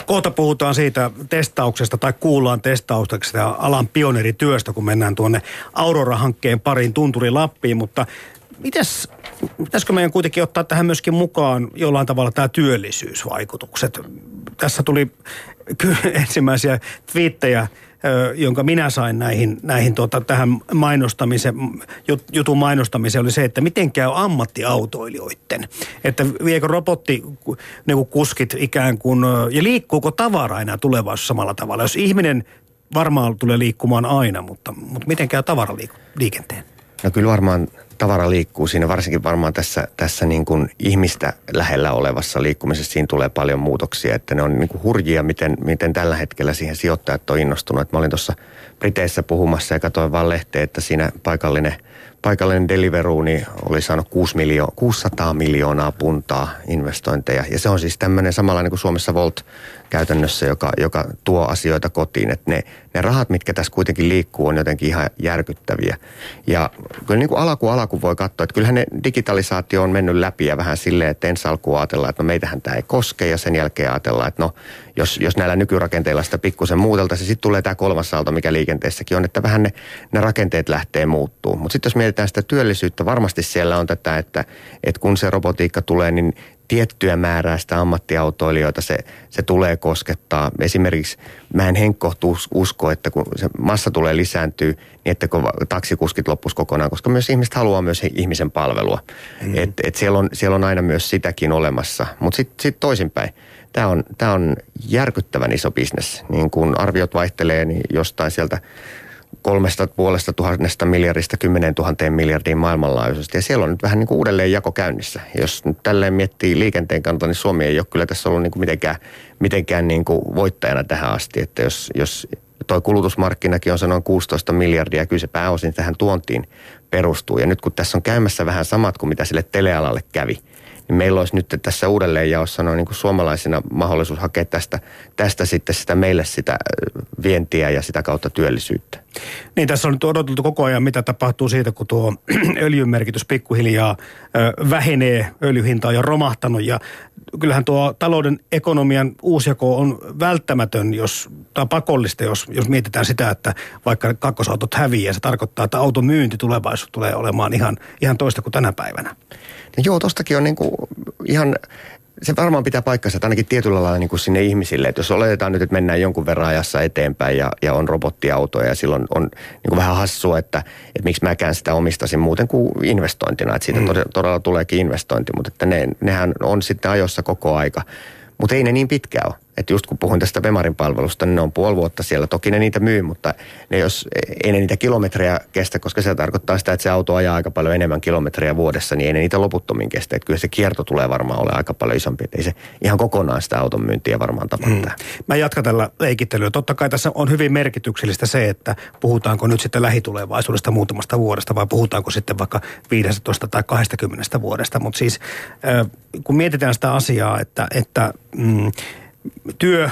Kohta puhutaan siitä testauksesta tai kuullaan testauksesta ja alan pioneerityöstä, kun mennään tuonne Aurora-hankkeen pariin Tunturi Lappiin, mutta mitäs, pitäisikö meidän kuitenkin ottaa tähän myöskin mukaan jollain tavalla tämä työllisyysvaikutukset? Tässä tuli <laughs> ensimmäisiä twiittejä jonka minä sain näihin, näihin tuota, tähän mainostamiseen, jutun mainostamiseen, oli se, että miten käy ammattiautoilijoiden. Että viekö robotti niin kuskit ikään kuin, ja liikkuuko tavara enää tulevaisuudessa samalla tavalla? Jos ihminen varmaan tulee liikkumaan aina, mutta, mutta miten käy tavaraliikenteen? No kyllä varmaan tavara liikkuu siinä, varsinkin varmaan tässä, tässä niin kuin ihmistä lähellä olevassa liikkumisessa siinä tulee paljon muutoksia, että ne on niin kuin hurjia, miten, miten tällä hetkellä siihen sijoittajat on innostunut. Että mä olin tuossa Briteissä puhumassa ja katsoin vaan lehteen, että siinä paikallinen – paikallinen Deliveroo niin oli saanut 6 miljo- 600 miljoonaa puntaa investointeja. Ja se on siis tämmöinen samanlainen kuin Suomessa Volt käytännössä, joka, joka tuo asioita kotiin. Että ne, ne rahat, mitkä tässä kuitenkin liikkuu, on jotenkin ihan järkyttäviä. Ja kyllä niin kuin alaku alaku voi katsoa, että kyllähän ne digitalisaatio on mennyt läpi ja vähän silleen, että ensi alkuun ajatellaan, että no meitähän tämä ei koske ja sen jälkeen ajatellaan, että no jos, jos näillä nykyrakenteilla sitä pikkusen muuteltaisiin, sitten tulee tämä kolmas aalto, mikä liikenteessäkin on, että vähän ne, ne rakenteet lähtee muuttuu. Mutta sitten jos mietitään sitä työllisyyttä, varmasti siellä on tätä, että, että kun se robotiikka tulee, niin tiettyä määrää sitä ammattiautoilijoita se, se tulee koskettaa. Esimerkiksi mä en henkkohtu usko, että kun se massa tulee lisääntyä, niin että kun taksikuskit loppus kokonaan, koska myös ihmiset haluaa myös ihmisen palvelua. Mm. Et, et siellä, on, siellä on aina myös sitäkin olemassa. Mutta sitten sit toisinpäin. Tämä on, tää on järkyttävän iso bisnes. Niin kun arviot vaihtelee, niin jostain sieltä kolmesta puolesta tuhannesta miljardista kymmeneen tuhanteen miljardiin maailmanlaajuisesti. Ja siellä on nyt vähän niin kuin uudelleen jako käynnissä. Jos nyt tälleen miettii liikenteen kannalta, niin Suomi ei ole kyllä tässä ollut niin kuin mitenkään, mitenkään niin kuin voittajana tähän asti. Että jos, jos toi kulutusmarkkinakin on se noin 16 miljardia, kyllä se pääosin tähän tuontiin perustuu. Ja nyt kun tässä on käymässä vähän samat kuin mitä sille telealalle kävi – niin meillä olisi nyt tässä uudelleenjaossa noin niin kuin suomalaisina mahdollisuus hakea tästä, tästä sitten sitä meille sitä vientiä ja sitä kautta työllisyyttä. Niin, tässä on nyt odoteltu koko ajan, mitä tapahtuu siitä, kun tuo <clears throat> öljyn merkitys pikkuhiljaa vähenee, öljyhinta on jo romahtanut ja kyllähän tuo talouden ekonomian uusjako on välttämätön, jos, tai pakollista, jos, jos mietitään sitä, että vaikka kakkosautot häviää, se tarkoittaa, että auton myynti tulevaisuus tulee olemaan ihan, ihan toista kuin tänä päivänä. No joo, tostakin on niinku ihan se varmaan pitää paikkansa, että ainakin tietyllä lailla niin kuin sinne ihmisille. Että jos oletetaan nyt, että mennään jonkun verran ajassa eteenpäin ja, ja on robottiautoja ja silloin on niin kuin vähän hassua, että, että miksi mäkään sitä omistasin muuten kuin investointina. Että siitä mm. todella tuleekin investointi, mutta että ne, nehän on sitten ajossa koko aika. Mutta ei ne niin pitkään ole. Että just kun puhuin tästä Bemarin palvelusta, niin ne on puoli vuotta siellä. Toki ne niitä myy, mutta ne jos, ei ne niitä kilometrejä kestä, koska se tarkoittaa sitä, että se auto ajaa aika paljon enemmän kilometrejä vuodessa, niin ei ne niitä loputtomiin kestä. Että kyllä se kierto tulee varmaan ole aika paljon isompi. Että ei se ihan kokonaan sitä auton myyntiä varmaan tapahtuu. Hmm. Mä jatkan tällä leikittelyä. Totta kai tässä on hyvin merkityksellistä se, että puhutaanko nyt sitten lähitulevaisuudesta muutamasta vuodesta vai puhutaanko sitten vaikka 15 tai 20 vuodesta. Mutta siis kun mietitään sitä asiaa, että, että mm, työ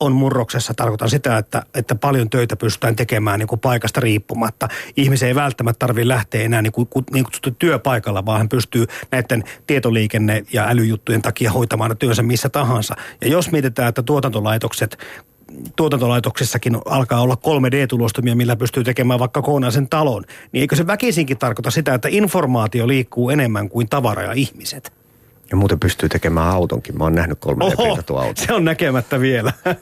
on murroksessa, tarkoitan sitä, että, että paljon töitä pystytään tekemään niin kuin paikasta riippumatta. Ihmisen ei välttämättä tarvitse lähteä enää niin, kuin, niin kutsuttu työpaikalla, vaan hän pystyy näiden tietoliikenne- ja älyjuttujen takia hoitamaan työnsä missä tahansa. Ja jos mietitään, että tuotantolaitokset tuotantolaitoksessakin alkaa olla 3D-tulostumia, millä pystyy tekemään vaikka kokonaisen talon, niin eikö se väkisinkin tarkoita sitä, että informaatio liikkuu enemmän kuin tavara ja ihmiset? Ja muuten pystyy tekemään autonkin. Mä oon nähnyt kolme d auton. se on näkemättä vielä. <laughs>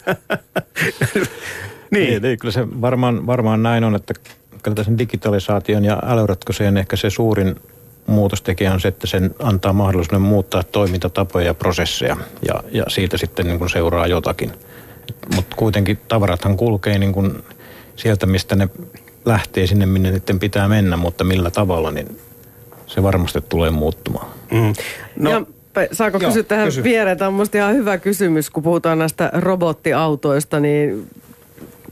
niin. niin. Niin, kyllä se varmaan, varmaan näin on, että kyllä tässä digitalisaation ja älyratkaisujen ehkä se suurin muutostekijä on se, että sen antaa mahdollisuuden muuttaa toimintatapoja ja prosesseja ja, ja siitä sitten niin kuin seuraa jotakin. Mutta kuitenkin tavarathan kulkee niin kuin sieltä, mistä ne lähtee sinne, minne niiden pitää mennä, mutta millä tavalla, niin se varmasti tulee muuttumaan. Mm. No, ja saako Joo, kysyä tähän kysy. viereen? Tämä on minusta ihan hyvä kysymys, kun puhutaan näistä robottiautoista, niin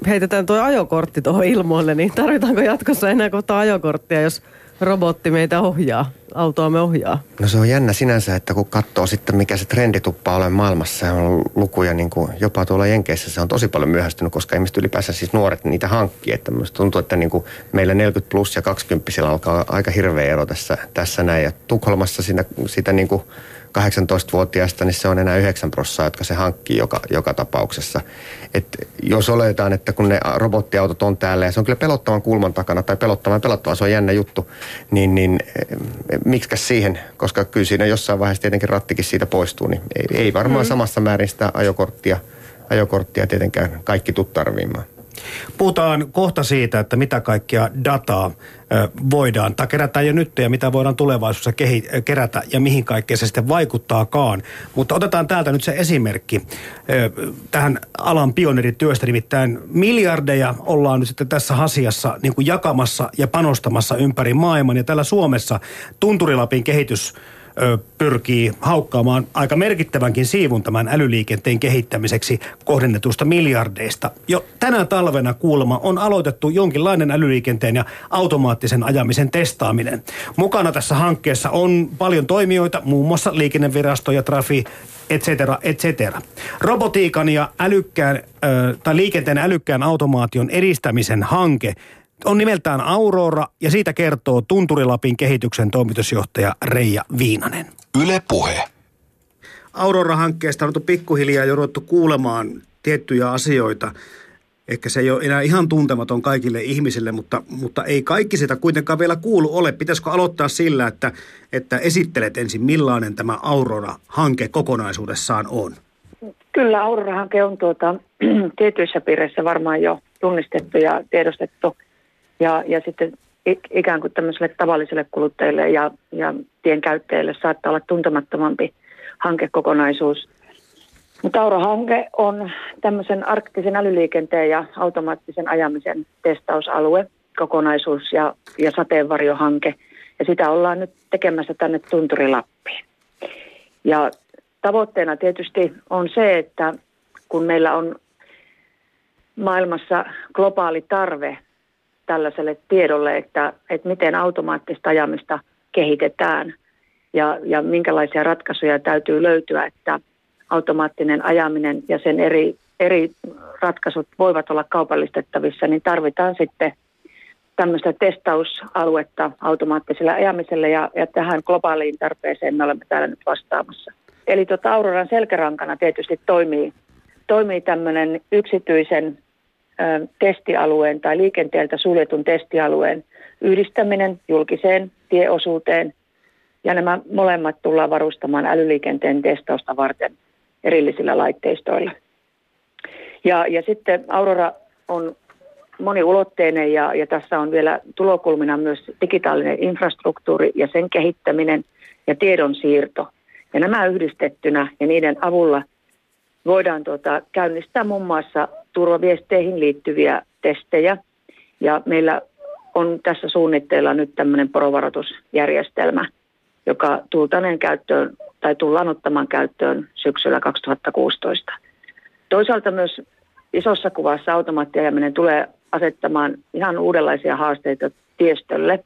heitetään tuo ajokortti tuohon ilmoille, niin tarvitaanko jatkossa enää kohta ajokorttia, jos robotti meitä ohjaa, autoamme ohjaa? No se on jännä sinänsä, että kun katsoo sitten mikä se trendi tuppaa olemaan maailmassa, on lukuja niin kuin jopa tuolla Jenkeissä se on tosi paljon myöhästynyt, koska ihmiset ylipäänsä siis nuoret niitä hankkii. Että tuntuu, että niin kuin meillä 40 plus ja 20 alkaa aika hirveä ero tässä, tässä näin. Ja Tukholmassa siinä, sitä niin kuin 18-vuotiaista, niin se on enää 9 prosenttia, jotka se hankkii joka, joka tapauksessa. Et jos oletetaan, että kun ne robottiautot on täällä ja se on kyllä pelottavan kulman takana tai pelottavan pelottavan, se on jännä juttu, niin, niin miksikäs siihen, koska kyllä siinä jossain vaiheessa tietenkin rattikin siitä poistuu, niin ei, ei varmaan mm. samassa määrin sitä ajokorttia, ajokorttia tietenkään kaikki tuu tarviimaan. Puhutaan kohta siitä, että mitä kaikkia dataa voidaan, tai kerätään jo nyt ja mitä voidaan tulevaisuudessa kerätä ja mihin kaikkeen se sitten vaikuttaakaan. Mutta otetaan täältä nyt se esimerkki tähän alan pioneerityöstä, nimittäin miljardeja ollaan nyt sitten tässä asiassa niin kuin jakamassa ja panostamassa ympäri maailman. Ja täällä Suomessa Tunturilapin kehitys pyrkii haukkaamaan aika merkittävänkin siivun tämän älyliikenteen kehittämiseksi kohdennetusta miljardeista. Jo tänä talvena kuulemma on aloitettu jonkinlainen älyliikenteen ja automaattisen ajamisen testaaminen. Mukana tässä hankkeessa on paljon toimijoita, muun muassa liikennevirasto ja Trafi, et cetera, et cetera. Robotiikan ja älykkään, ö, tai liikenteen älykkään automaation edistämisen hanke on nimeltään Aurora ja siitä kertoo Tunturilapin kehityksen toimitusjohtaja Reija Viinanen. Yle Puhe. Aurora-hankkeesta on pikkuhiljaa jo ruvettu kuulemaan tiettyjä asioita. Ehkä se ei ole enää ihan tuntematon kaikille ihmisille, mutta, mutta ei kaikki sitä kuitenkaan vielä kuulu ole. Pitäisikö aloittaa sillä, että, että esittelet ensin, millainen tämä Aurora-hanke kokonaisuudessaan on? Kyllä Aurora-hanke on tuota, <clears throat> tietyissä piireissä varmaan jo tunnistettu ja tiedostettu. Ja, ja sitten ikään kuin tämmöiselle tavalliselle kuluttajille ja, ja tienkäyttäjille saattaa olla tuntemattomampi hankekokonaisuus. Mutta Auro-hanke on tämmöisen arktisen älyliikenteen ja automaattisen ajamisen testausalue, kokonaisuus ja, ja sateenvarjohanke. Ja sitä ollaan nyt tekemässä tänne Tunturilappiin. Ja tavoitteena tietysti on se, että kun meillä on maailmassa globaali tarve tällaiselle tiedolle, että, että miten automaattista ajamista kehitetään ja, ja minkälaisia ratkaisuja täytyy löytyä, että automaattinen ajaminen ja sen eri, eri ratkaisut voivat olla kaupallistettavissa, niin tarvitaan sitten tämmöistä testausaluetta automaattiselle ajamiselle ja, ja tähän globaaliin tarpeeseen me olemme täällä nyt vastaamassa. Eli tuota Auroran selkärankana tietysti toimii, toimii tämmöinen yksityisen testialueen tai liikenteeltä suljetun testialueen yhdistäminen julkiseen tieosuuteen. Ja nämä molemmat tullaan varustamaan älyliikenteen testausta varten erillisillä laitteistoilla. Ja, ja sitten Aurora on moniulotteinen ja, ja tässä on vielä tulokulmina myös digitaalinen infrastruktuuri ja sen kehittäminen ja tiedonsiirto. Ja nämä yhdistettynä ja niiden avulla voidaan tuota, käynnistää muun muassa turvaviesteihin liittyviä testejä. Ja meillä on tässä suunnitteilla nyt tämmöinen porovaroitusjärjestelmä, joka tultaneen käyttöön tai tullaan ottamaan käyttöön syksyllä 2016. Toisaalta myös isossa kuvassa automaattiajaminen tulee asettamaan ihan uudenlaisia haasteita tiestölle.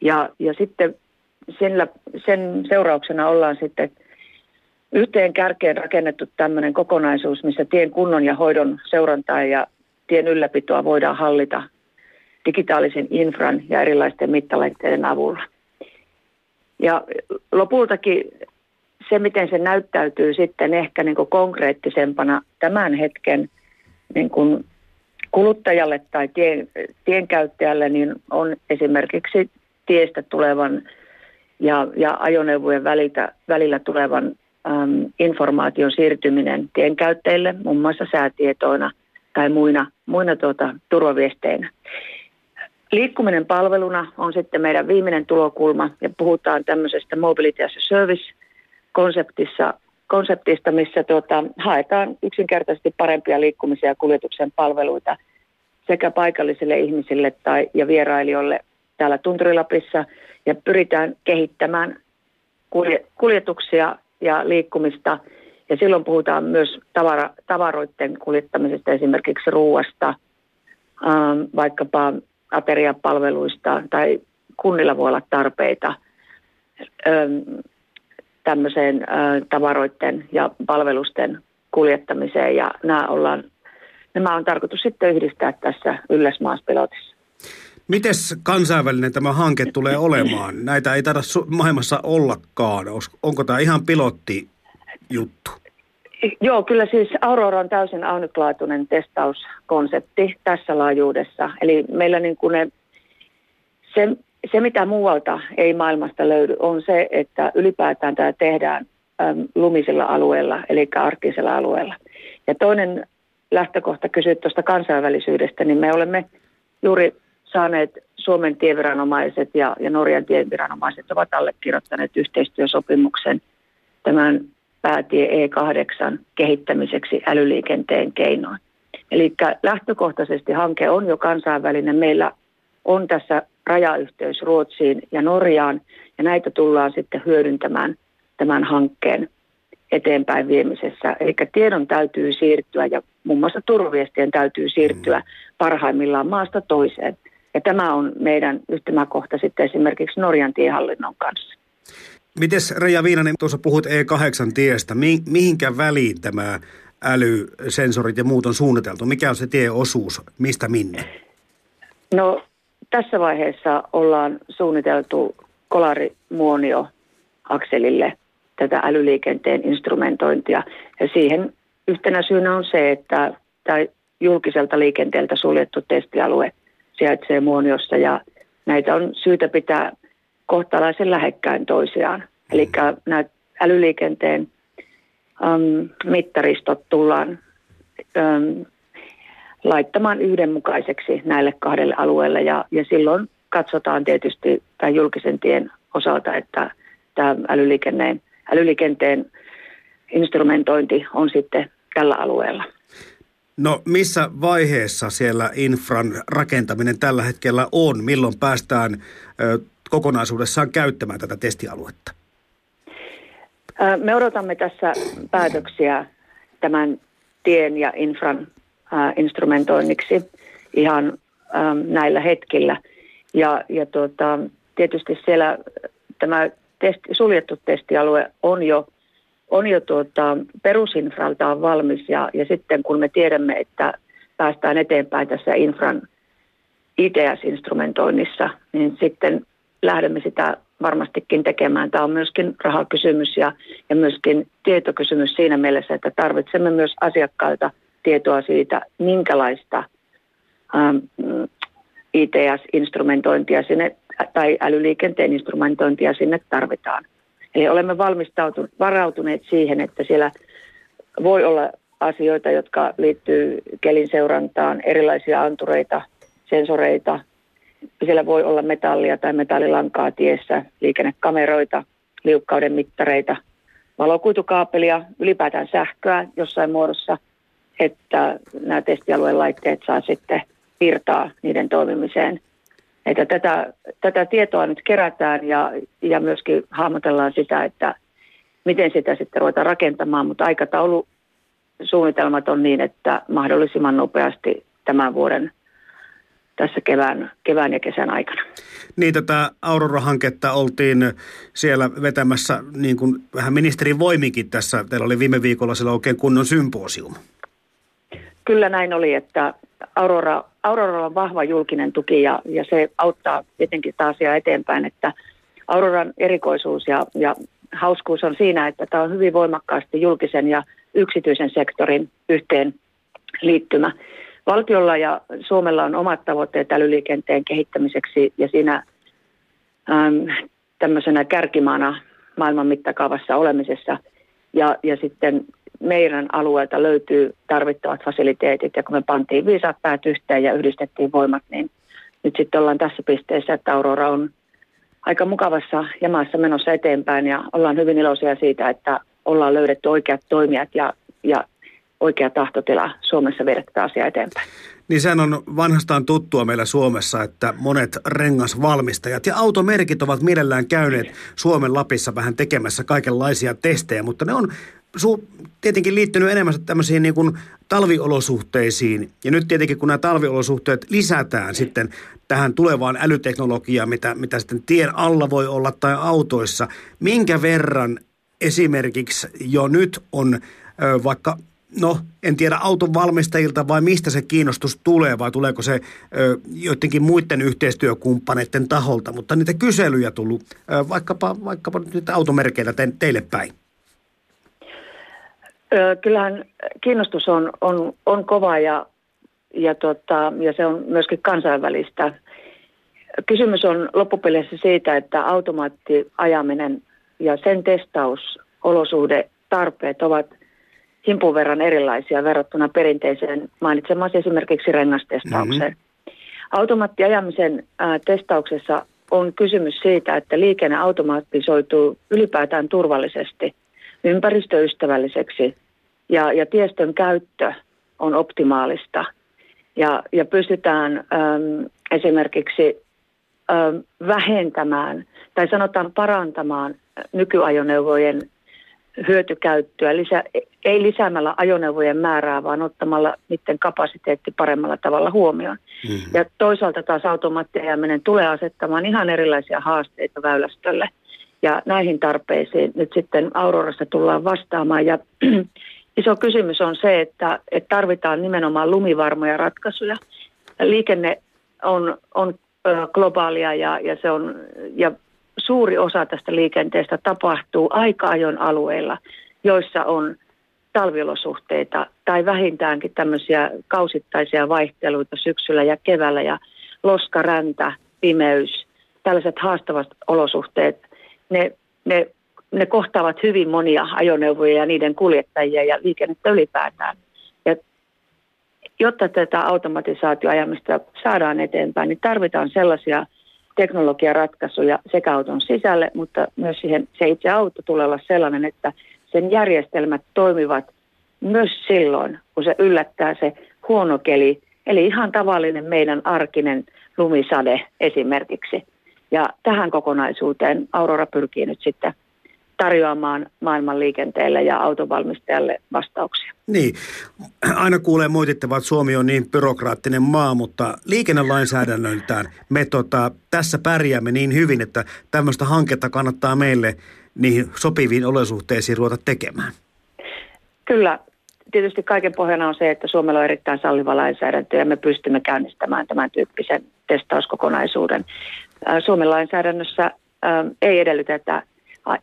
Ja, ja sitten sillä, sen seurauksena ollaan sitten yhteen kärkeen rakennettu tämmöinen kokonaisuus, missä tien kunnon ja hoidon seurantaa ja tien ylläpitoa voidaan hallita digitaalisen infran ja erilaisten mittalaitteiden avulla. Ja lopultakin se, miten se näyttäytyy sitten ehkä niin kuin konkreettisempana tämän hetken niin kuin kuluttajalle tai tien, tienkäyttäjälle, niin on esimerkiksi tiestä tulevan ja, ja ajoneuvojen välillä, välillä tulevan äm, informaation siirtyminen tienkäyttäjille, muun mm. muassa säätietoina tai muina, muina tuota, turvaviesteinä. Liikkuminen palveluna on sitten meidän viimeinen tulokulma ja puhutaan tämmöisestä mobility as a service konseptissa, konseptista, missä tuota, haetaan yksinkertaisesti parempia liikkumisia ja kuljetuksen palveluita sekä paikallisille ihmisille tai, ja vierailijoille täällä Tunturilapissa ja pyritään kehittämään kuljetuksia ja liikkumista. Ja silloin puhutaan myös tavara, tavaroiden kuljettamisesta, esimerkiksi ruuasta, ähm, vaikkapa ateriapalveluista tai kunnilla voi olla tarpeita ähm, tämmöiseen äh, tavaroiden ja palvelusten kuljettamiseen ja nämä, ollaan, nämä on tarkoitus sitten yhdistää tässä Ylläsmaaspilotissa. Miten kansainvälinen tämä hanke tulee <laughs> olemaan? Näitä ei taida maailmassa ollakaan. Onko tämä ihan pilotti juttu? Joo, kyllä siis Aurora on täysin ainutlaatuinen testauskonsepti tässä laajuudessa. Eli meillä niin kuin ne, se, se, mitä muualta ei maailmasta löydy, on se, että ylipäätään tämä tehdään lumisilla alueella, eli arktisella alueella. Ja toinen lähtökohta kysyä tuosta kansainvälisyydestä, niin me olemme juuri saaneet Suomen tieviranomaiset ja, ja Norjan tieviranomaiset ovat allekirjoittaneet yhteistyösopimuksen tämän päätie E8 kehittämiseksi älyliikenteen keinoin. Eli lähtökohtaisesti hanke on jo kansainvälinen. Meillä on tässä rajayhteys Ruotsiin ja Norjaan, ja näitä tullaan sitten hyödyntämään tämän hankkeen eteenpäin viemisessä. Eli tiedon täytyy siirtyä ja muun muassa turvaviestien täytyy siirtyä mm. parhaimmillaan maasta toiseen. Ja tämä on meidän yhtymäkohta sitten esimerkiksi Norjan tiehallinnon kanssa. Mites Reija Viinanen, tuossa puhut E8-tiestä. Mi- mihinkä väliin tämä älysensorit ja muut on suunniteltu? Mikä on se tieosuus? Mistä minne? No tässä vaiheessa ollaan suunniteltu kolarimuonio akselille tätä älyliikenteen instrumentointia. Ja siihen yhtenä syynä on se, että tämä julkiselta liikenteeltä suljettu testialue sijaitsee muoniossa ja näitä on syytä pitää kohtalaisen lähekkäin toisiaan. Eli nämä älyliikenteen äm, mittaristot tullaan äm, laittamaan yhdenmukaiseksi näille kahdelle alueelle ja, ja silloin katsotaan tietysti tämän julkisen tien osalta, että tämä älyliikenteen, älyliikenteen instrumentointi on sitten tällä alueella. No missä vaiheessa siellä infran rakentaminen tällä hetkellä on? Milloin päästään ö, kokonaisuudessaan käyttämään tätä testialuetta? Me odotamme tässä päätöksiä tämän tien ja infran instrumentoinniksi ihan näillä hetkillä. Ja, ja tuota, tietysti siellä tämä testi, suljettu testialue on jo, on jo tuota, perusinfraltaan valmis ja, ja sitten kun me tiedämme, että päästään eteenpäin tässä infran ITS-instrumentoinnissa, niin sitten lähdemme sitä varmastikin tekemään. Tämä on myöskin rahakysymys ja, ja myöskin tietokysymys siinä mielessä, että tarvitsemme myös asiakkailta tietoa siitä, minkälaista ähm, ITS-instrumentointia sinne tai älyliikenteen instrumentointia sinne tarvitaan. Eli olemme varautuneet siihen, että siellä voi olla asioita, jotka liittyy kelin seurantaan, erilaisia antureita, sensoreita, siellä voi olla metallia tai metallilankaa tiessä, liikennekameroita, liukkauden mittareita, valokuitukaapelia, ylipäätään sähköä jossain muodossa, että nämä testialueen laitteet saa sitten virtaa niiden toimimiseen. Että tätä, tätä tietoa nyt kerätään ja, ja myöskin hahmotellaan sitä, että miten sitä sitten ruvetaan rakentamaan, mutta aikataulu suunnitelmat on niin, että mahdollisimman nopeasti tämän vuoden tässä kevään, kevään ja kesän aikana. Niin, tätä Aurora-hanketta oltiin siellä vetämässä niin kuin vähän ministerin voimikin tässä. Teillä oli viime viikolla siellä oikein kunnon symposium. Kyllä näin oli, että Aurora, Aurora on vahva julkinen tuki ja, ja se auttaa tietenkin taas asiaa eteenpäin, että Auroran erikoisuus ja, ja hauskuus on siinä, että tämä on hyvin voimakkaasti julkisen ja yksityisen sektorin yhteen liittymä. Valtiolla ja Suomella on omat tavoitteet älyliikenteen kehittämiseksi ja siinä äm, tämmöisenä kärkimaana maailman mittakaavassa olemisessa. Ja, ja sitten meidän alueelta löytyy tarvittavat fasiliteetit ja kun me pantiin viisaat päät yhteen ja yhdistettiin voimat, niin nyt sitten ollaan tässä pisteessä, että Aurora on aika mukavassa jamassa menossa eteenpäin ja ollaan hyvin iloisia siitä, että ollaan löydetty oikeat toimijat ja, ja oikea tahtotila Suomessa viedä tätä asiaa eteenpäin. Niin sehän on vanhastaan tuttua meillä Suomessa, että monet rengasvalmistajat ja automerkit ovat mielellään käyneet Suomen Lapissa vähän tekemässä kaikenlaisia testejä, mutta ne on su- tietenkin liittynyt enemmän tämmöisiin niin kuin talviolosuhteisiin. Ja nyt tietenkin kun nämä talviolosuhteet lisätään sitten tähän tulevaan älyteknologiaan, mitä, mitä sitten tien alla voi olla tai autoissa, minkä verran esimerkiksi jo nyt on ö, vaikka no en tiedä auton valmistajilta vai mistä se kiinnostus tulee vai tuleeko se ö, joidenkin muiden yhteistyökumppaneiden taholta, mutta niitä kyselyjä tullut ö, vaikkapa, vaikkapa nyt automerkeillä te, teille päin. Kyllähän kiinnostus on, on, on kova ja, ja, tota, ja se on myöskin kansainvälistä. Kysymys on loppupeleissä siitä, että automaattiajaminen ja sen testaus, tarpeet ovat – himpun verran erilaisia verrattuna perinteiseen mainitsemasi esimerkiksi rengastestaukseen. Mm-hmm. Automaattiajamisen ää, testauksessa on kysymys siitä, että liikenne automatisoituu ylipäätään turvallisesti, ympäristöystävälliseksi ja, ja tiestön käyttö on optimaalista. Ja, ja pystytään äm, esimerkiksi ö, vähentämään tai sanotaan parantamaan nykyajoneuvojen hyötykäyttöä, lisä, ei lisäämällä ajoneuvojen määrää, vaan ottamalla niiden kapasiteetti paremmalla tavalla huomioon. Mm. Ja toisaalta taas automaattiajaminen tulee asettamaan ihan erilaisia haasteita väylästölle. Ja näihin tarpeisiin nyt sitten Aurorassa tullaan vastaamaan. Ja <clears throat> iso kysymys on se, että, että tarvitaan nimenomaan lumivarmoja ratkaisuja. Liikenne on, on globaalia ja, ja, se on, ja suuri osa tästä liikenteestä tapahtuu aika-ajon alueilla, joissa on talviolosuhteita tai vähintäänkin tämmöisiä kausittaisia vaihteluita syksyllä ja keväällä ja loska, räntä, pimeys, tällaiset haastavat olosuhteet, ne, ne, ne kohtaavat hyvin monia ajoneuvoja ja niiden kuljettajia ja liikennettä ylipäätään. Ja jotta tätä automatisaatioajamista saadaan eteenpäin, niin tarvitaan sellaisia teknologiaratkaisuja sekä auton sisälle, mutta myös siihen, se itse auto tulee olla sellainen, että sen järjestelmät toimivat myös silloin, kun se yllättää se huono keli, eli ihan tavallinen meidän arkinen lumisade esimerkiksi. Ja tähän kokonaisuuteen Aurora pyrkii nyt sitten tarjoamaan maailman liikenteelle ja autovalmistajalle vastauksia. Niin, aina kuulee moitittavaa, että Suomi on niin byrokraattinen maa, mutta liikennelainsäädännöltään me tota, tässä pärjäämme niin hyvin, että tämmöistä hanketta kannattaa meille niihin sopiviin olosuhteisiin ruveta tekemään. Kyllä, tietysti kaiken pohjana on se, että Suomella on erittäin salliva lainsäädäntö ja me pystymme käynnistämään tämän tyyppisen testauskokonaisuuden. Suomen lainsäädännössä ei edellytetä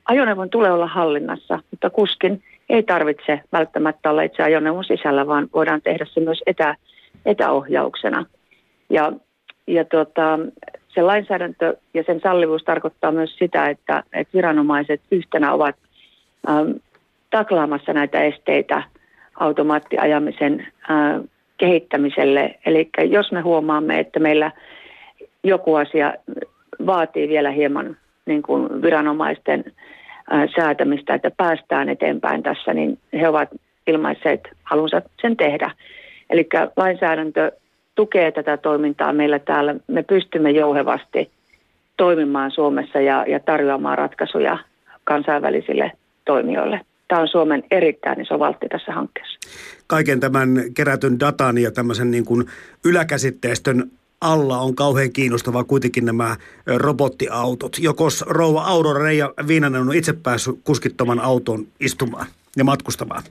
ajoneuvon tulee olla hallinnassa, mutta kuskin ei tarvitse välttämättä olla itse ajoneuvon sisällä, vaan voidaan tehdä se myös etä, etäohjauksena. Ja, ja tuota, se lainsäädäntö ja sen sallivuus tarkoittaa myös sitä, että, että viranomaiset yhtenä ovat ähm, taklaamassa näitä esteitä automaattiajamisen äh, kehittämiselle. Eli jos me huomaamme, että meillä joku asia vaatii vielä hieman niin kuin viranomaisten säätämistä, että päästään eteenpäin tässä, niin he ovat ilmaisseet halunsa sen tehdä. Eli lainsäädäntö tukee tätä toimintaa meillä täällä. Me pystymme jouhevasti toimimaan Suomessa ja, ja tarjoamaan ratkaisuja kansainvälisille toimijoille. Tämä on Suomen erittäin iso valtti tässä hankkeessa. Kaiken tämän kerätyn datan ja tämmöisen niin kuin yläkäsitteistön alla on kauhean kiinnostavaa kuitenkin nämä robottiautot. Jokos rouva Aurora Reija Viinanen on itse päässyt kuskittoman auton istumaan ja matkustamaan.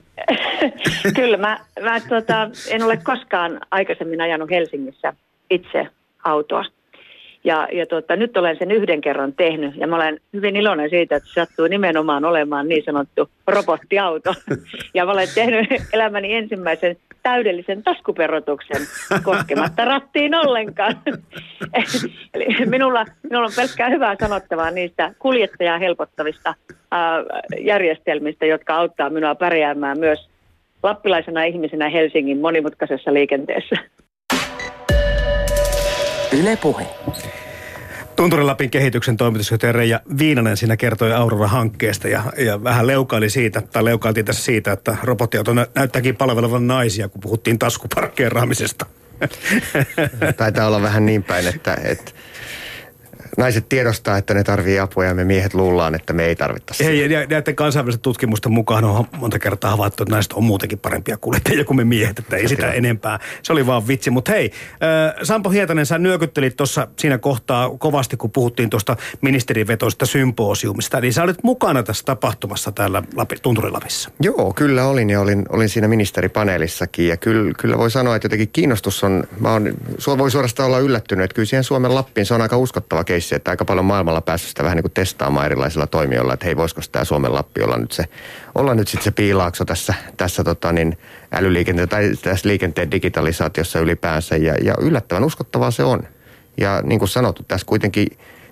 <laughs> Kyllä, mä, mä tuota, en ole koskaan aikaisemmin ajanut Helsingissä itse autoa. Ja, ja tuota, nyt olen sen yhden kerran tehnyt ja mä olen hyvin iloinen siitä, että se sattuu nimenomaan olemaan niin sanottu robottiauto. <laughs> Ja mä olen tehnyt elämäni ensimmäisen täydellisen taskuperotuksen koskematta rattiin ollenkaan. <laughs> Eli minulla, minulla on pelkkää hyvää sanottavaa niistä kuljettajaa helpottavista ää, järjestelmistä, jotka auttaa minua pärjäämään myös lappilaisena ihmisenä Helsingin monimutkaisessa liikenteessä. Yle Puhe. Tunturilapin kehityksen toimitusjohtaja Reija Viinanen siinä kertoi Aurora-hankkeesta ja, ja vähän leukaili siitä, tai leukailtiin tässä siitä, että robottiauto näyttääkin palvelevan naisia, kun puhuttiin taskuparkkeeraamisesta. Taitaa olla vähän niin päin, että, että naiset tiedostaa, että ne tarvii apua ja me miehet luullaan, että me ei tarvittaisi. Ei, ja näiden kansainvälisten tutkimusten mukaan on monta kertaa havaittu, että naiset on muutenkin parempia kuljettajia kuin me miehet, että ei sitä Kyllä. enempää. Se oli vaan vitsi. Mutta hei, Sampo Hietanen, sä nyökyttelit tuossa siinä kohtaa kovasti, kun puhuttiin tuosta ministerivetoista symposiumista. Eli sä olit mukana tässä tapahtumassa täällä Lapi, Tunturilapissa. Joo, kyllä olin ja olin, olin siinä ministeripaneelissakin. Ja kyllä, kyllä voi sanoa, että jotenkin kiinnostus on, mä on, voi suorastaan olla yllättynyt, että kyllä siihen Suomen Lappiin se on aika uskottava keissi, että aika paljon maailmalla päässyt sitä vähän niin kuin testaamaan erilaisilla toimijoilla, että hei, voisiko tämä Suomen Lappi olla nyt se, olla nyt sitten se piilaakso tässä, tässä tota niin, älyliikenteen tai tässä liikenteen digitalisaatiossa ylipäänsä ja, ja yllättävän uskottavaa se on. Ja niin kuin sanottu, tässä kuitenkin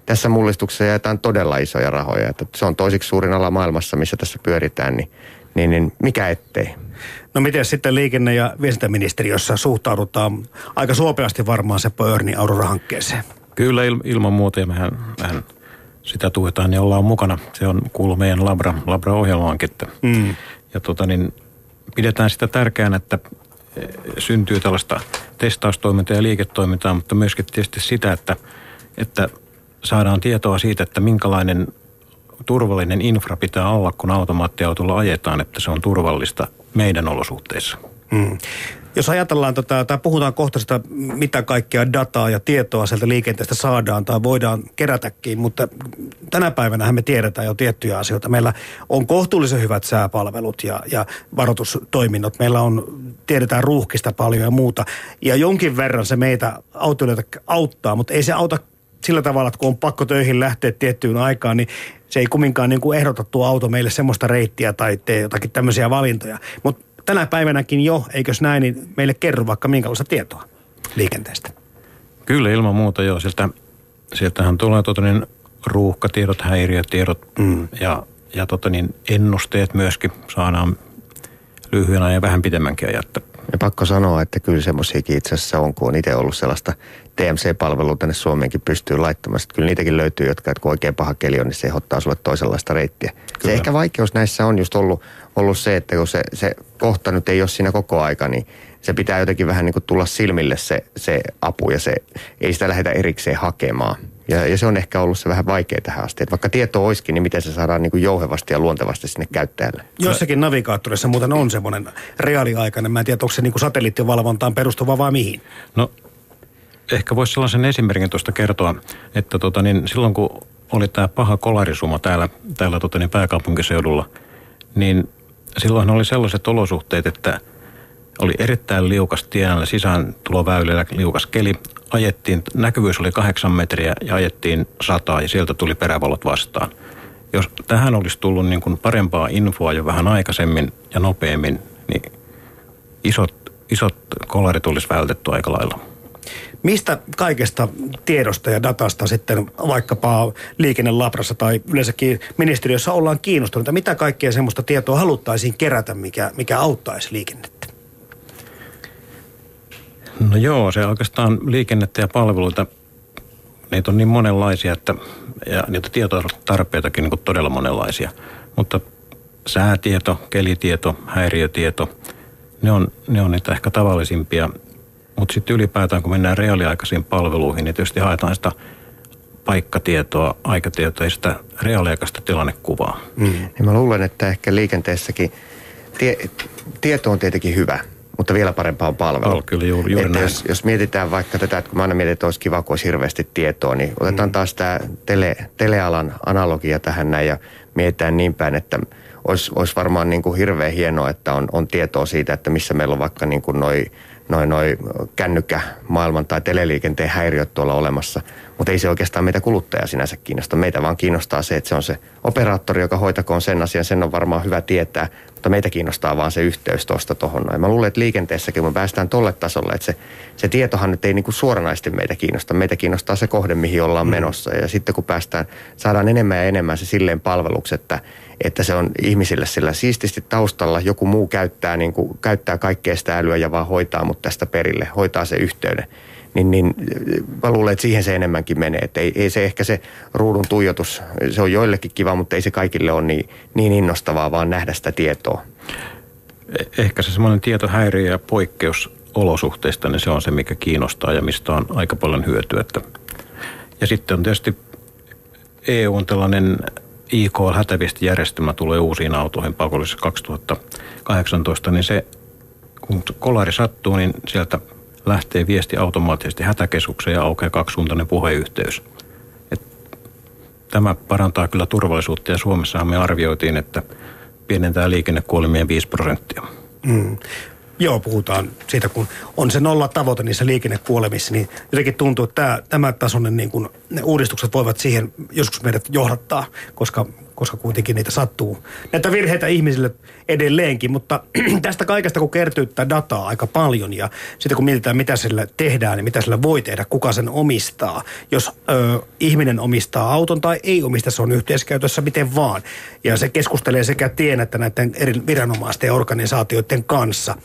tässä mullistuksessa jaetaan todella isoja rahoja. Että se on toisiksi suurin ala maailmassa, missä tässä pyöritään, niin, niin, niin mikä ettei. No miten sitten liikenne- ja viestintäministeriössä suhtaudutaan aika suopeasti varmaan se Pörni Aurora-hankkeeseen? Kyllä il, ilman muuta ja mehän, mehän sitä tuetaan ja ollaan mukana. Se on kuulu meidän Labra, Labra-ohjelmaankin. Mm. Ja tota niin, pidetään sitä tärkeänä, että e, syntyy tällaista testaustoimintaa ja liiketoimintaa, mutta myöskin tietysti sitä, että, että saadaan tietoa siitä, että minkälainen turvallinen infra pitää olla, kun automaattiautolla ajetaan, että se on turvallista meidän olosuhteissa. Hmm. Jos ajatellaan, tota, tai puhutaan kohta sitä, mitä kaikkea dataa ja tietoa sieltä liikenteestä saadaan tai voidaan kerätäkin, mutta tänä päivänä me tiedetään jo tiettyjä asioita. Meillä on kohtuullisen hyvät sääpalvelut ja, ja varoitustoiminnot. Meillä on, tiedetään ruuhkista paljon ja muuta. Ja jonkin verran se meitä autoilijoita auttaa, mutta ei se auta sillä tavalla, että kun on pakko töihin lähteä tiettyyn aikaan, niin se ei kumminkaan niin kuin ehdota tuo auto meille semmoista reittiä tai tee jotakin tämmöisiä valintoja. Mutta tänä päivänäkin jo, eikös näin, niin meille kerro vaikka minkälaista tietoa liikenteestä. Kyllä ilman muuta joo. Sieltä, sieltähän tulee tota niin, ruuhkatiedot, häiriötiedot mm. ja, ja tota niin, ennusteet myöskin saadaan lyhyen ajan ja vähän pitemmänkin ajan. Ja pakko sanoa, että kyllä semmoisiakin itse asiassa on, kun on itse ollut sellaista TMC-palvelua tänne Suomeenkin pystyy laittamaan. Sitten kyllä niitäkin löytyy, jotka kun oikein paha keli on, niin se ehdottaa sulle toisenlaista reittiä. Kyllä. Se ehkä vaikeus näissä on just ollut, ollut se, että kun se, se kohta nyt ei ole siinä koko aika, niin se pitää jotenkin vähän niin kuin tulla silmille se, se apu ja se ei sitä lähdetä erikseen hakemaan. Ja, ja se on ehkä ollut se vähän vaikea tähän asti. Että vaikka tieto olisikin, niin miten se saadaan niin kuin jouhevasti ja luontevasti sinne käyttäjälle. Jossakin navigaattorissa muuten on semmoinen reaaliaikainen. Mä en tiedä, onko se niin kuin satelliittivalvontaan perustuva vai mihin. No ehkä voisi sellaisen esimerkin tuosta kertoa, että tota, niin silloin kun oli tämä paha kolarisuma täällä, täällä tota, niin pääkaupunkiseudulla, niin silloin oli sellaiset olosuhteet, että oli erittäin liukas tiellä sisään tuloväylillä liukas keli. Ajettiin, näkyvyys oli kahdeksan metriä ja ajettiin sataa ja sieltä tuli perävalot vastaan. Jos tähän olisi tullut niin kuin parempaa infoa jo vähän aikaisemmin ja nopeammin, niin isot, isot kolarit olisi vältetty aika lailla. Mistä kaikesta tiedosta ja datasta sitten vaikkapa liikennelabrassa tai yleensäkin ministeriössä ollaan kiinnostuneita? Mitä kaikkea semmoista tietoa haluttaisiin kerätä, mikä, mikä auttaisi liikennettä? No joo, se oikeastaan liikennettä ja palveluita, niitä on niin monenlaisia, että, ja niitä tietotarpeitakin niin todella monenlaisia. Mutta säätieto, kelitieto, häiriötieto, ne on, ne on niitä ehkä tavallisimpia mutta sitten ylipäätään, kun mennään reaaliaikaisiin palveluihin, niin tietysti haetaan sitä paikkatietoa, aikatietoa ja sitä reaaliaikaista tilannekuvaa. Mm. Niin mä luulen, että ehkä liikenteessäkin tie, tieto on tietenkin hyvä, mutta vielä parempaa on palvelu. Pal- kyllä juuri, juuri. Jos, jos mietitään vaikka tätä, että kun mä aina mietin, että olisi kiva, kun olisi hirveästi tietoa, niin otetaan mm. taas tämä tele, telealan analogia tähän näin ja mietitään niin päin, että olisi, olisi varmaan niin kuin hirveän hienoa, että on, on tietoa siitä, että missä meillä on vaikka niin kuin noi noin noi kännykkämaailman tai teleliikenteen häiriöt tuolla olemassa. Mutta ei se oikeastaan meitä kuluttaja sinänsä kiinnosta. Meitä vaan kiinnostaa se, että se on se operaattori, joka hoitakoon sen asian. Sen on varmaan hyvä tietää, mutta meitä kiinnostaa vaan se yhteys tuosta tuohon noin. Mä luulen, että liikenteessäkin me päästään tolle tasolle, että se, se tietohan nyt ei niinku suoranaisesti meitä kiinnosta. Meitä kiinnostaa se kohde, mihin ollaan mm. menossa. Ja sitten kun päästään, saadaan enemmän ja enemmän se silleen palveluksi, että että se on ihmisille sillä siististi taustalla. Joku muu käyttää, niin kuin, käyttää kaikkea sitä älyä ja vaan hoitaa mut tästä perille, hoitaa se yhteyden. Niin, niin mä luulen, että siihen se enemmänkin menee. Että ei, ei se ehkä se ruudun tuijotus, se on joillekin kiva, mutta ei se kaikille ole niin, niin innostavaa, vaan nähdä sitä tietoa. E-, ehkä se semmoinen tietohäiriö ja poikkeus olosuhteista, niin se on se, mikä kiinnostaa ja mistä on aika paljon hyötyä. Ja sitten on tietysti EU on tällainen IK-hätäviestijärjestelmä tulee uusiin autoihin pakollisessa 2018, niin se, kun kolari sattuu, niin sieltä lähtee viesti automaattisesti hätäkeskukseen ja aukeaa kaksisuuntainen puheyhteys. Et tämä parantaa kyllä turvallisuutta ja Suomessahan me arvioitiin, että pienentää liikennekuolemien 5 prosenttia. Mm. Joo, puhutaan siitä, kun on se nolla tavoite niissä liikennekuolemissa, niin jotenkin tuntuu, että tämä, tämä tasoinen niin kuin, ne uudistukset voivat siihen joskus meidät johdattaa, koska koska kuitenkin niitä sattuu. Näitä virheitä ihmisille edelleenkin, mutta <clears throat> tästä kaikesta kun kertyy tätä dataa aika paljon ja sitten kun mietitään mitä sillä tehdään ja mitä sillä voi tehdä, kuka sen omistaa. Jos ö, ihminen omistaa auton tai ei omista, se on yhteiskäytössä miten vaan. Ja se keskustelee sekä tien että näiden eri viranomaisten ja organisaatioiden kanssa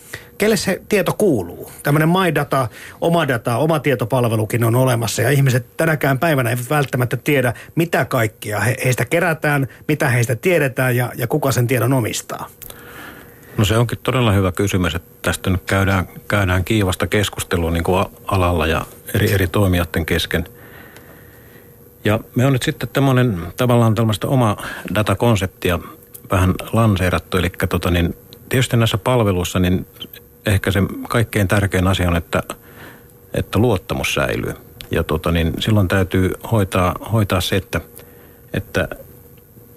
kelle se tieto kuuluu. Tämmöinen MyData, oma data, oma tietopalvelukin on olemassa ja ihmiset tänäkään päivänä eivät välttämättä tiedä, mitä kaikkia he, heistä kerätään, mitä heistä tiedetään ja, ja kuka sen tiedon omistaa. No se onkin todella hyvä kysymys, että tästä nyt käydään, käydään kiivasta keskustelua niin kuin alalla ja eri, eri toimijoiden kesken. Ja me on nyt sitten tämmöinen tavallaan tällaista oma datakonseptia vähän lanseerattu, eli tota niin, tietysti näissä palveluissa niin ehkä se kaikkein tärkein asia on, että, että luottamus säilyy. Ja tota niin, silloin täytyy hoitaa, hoitaa se, että, että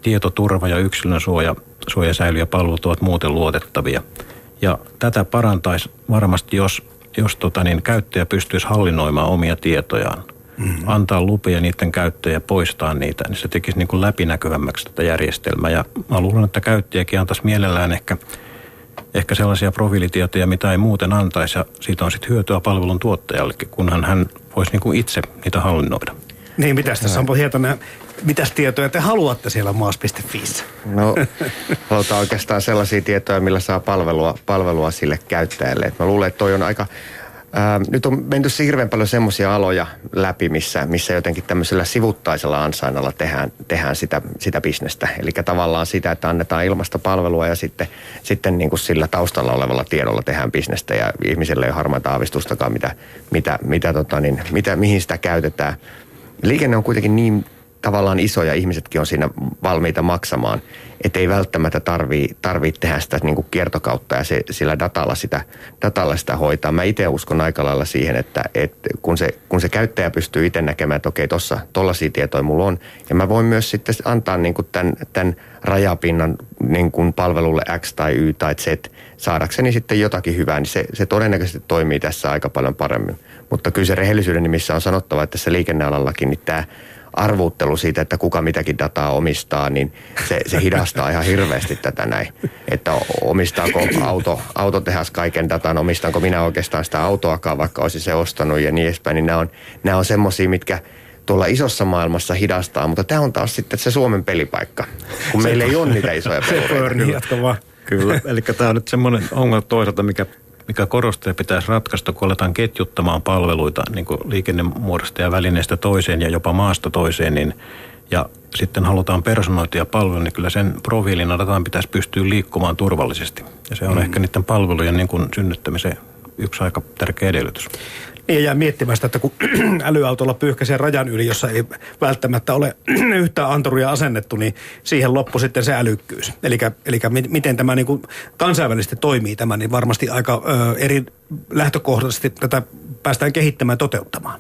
tietoturva ja yksilön suoja, suoja säilyy ja palvelut ovat muuten luotettavia. Ja tätä parantaisi varmasti, jos, jos tota niin, käyttäjä pystyisi hallinnoimaan omia tietojaan. Mm-hmm. Antaa lupia niiden käyttäjä poistaa niitä, niin se tekisi niin kuin läpinäkyvämmäksi tätä järjestelmää. Ja mä luulen, että käyttäjäkin antaisi mielellään ehkä, ehkä sellaisia profiilitietoja, mitä ei muuten antaisi. Ja siitä on sitten hyötyä palvelun tuottajallekin, kunhan hän voisi niin kuin itse niitä hallinnoida. Niin, mitäs tässä on Hietanen, mitäs tietoja te haluatte siellä maas.fiissä? No, halutaan oikeastaan sellaisia tietoja, millä saa palvelua, palvelua sille käyttäjälle. Et mä luulen, että toi on aika, Ää, nyt on menty hirveän paljon semmoisia aloja läpi, missä, missä jotenkin tämmöisellä sivuttaisella ansainnalla tehdään, tehdään sitä, sitä bisnestä. Eli tavallaan sitä, että annetaan ilmasta palvelua ja sitten, sitten niin kuin sillä taustalla olevalla tiedolla tehdään bisnestä ja ihmiselle ei ole harmaita aavistustakaan, mitä, mitä, mitä, tota niin, mitä, mihin sitä käytetään. Liikenne on kuitenkin niin tavallaan iso ja ihmisetkin on siinä valmiita maksamaan, että ei välttämättä tarvii, tarvii tehdä sitä niin kuin kiertokautta ja se, sillä datalla sitä, datalla sitä hoitaa. Mä itse uskon aika lailla siihen, että, että kun, se, kun se käyttäjä pystyy itse näkemään, että okei, tuossa tollaisia tietoja mulla on, ja mä voin myös sitten antaa niin kuin tämän, tämän rajapinnan niin kuin palvelulle X tai Y tai Z saadakseni sitten jotakin hyvää, niin se, se todennäköisesti toimii tässä aika paljon paremmin. Mutta kyllä se rehellisyyden nimissä on sanottava, että tässä liikennealallakin niin tämä arvuuttelu siitä, että kuka mitäkin dataa omistaa, niin se, se hidastaa ihan hirveästi tätä näin. Että omistaako auto, autotehas kaiken datan, omistanko minä oikeastaan sitä autoakaan, vaikka olisi se ostanut ja niin edespäin. Niin nämä on, nämä on semmoisia, mitkä tuolla isossa maailmassa hidastaa, mutta tämä on taas sitten se Suomen pelipaikka, kun meillä ei ole niitä isoja pelureita. Kyllä, Kyllä. eli tämä on nyt semmoinen ongelma toisaalta, mikä mikä korostaa pitäisi ratkaista, kun aletaan ketjuttamaan palveluita niin kuin liikennemuodosta ja välineestä toiseen ja jopa maasta toiseen, niin ja sitten halutaan personoitia palveluja, niin kyllä sen profiilin dataan pitäisi pystyä liikkumaan turvallisesti. Ja se on mm. ehkä niiden palvelujen niin kuin synnyttämisen yksi aika tärkeä edellytys. Niin jää miettimään sitä, että kun <clears throat> älyautolla pyyhkäisee rajan yli, jossa ei välttämättä ole <clears throat> yhtään anturia asennettu, niin siihen loppu sitten se älykkyys. Eli miten tämä niin kuin kansainvälisesti toimii tämä, niin varmasti aika ö, eri lähtökohtaisesti tätä päästään kehittämään ja toteuttamaan.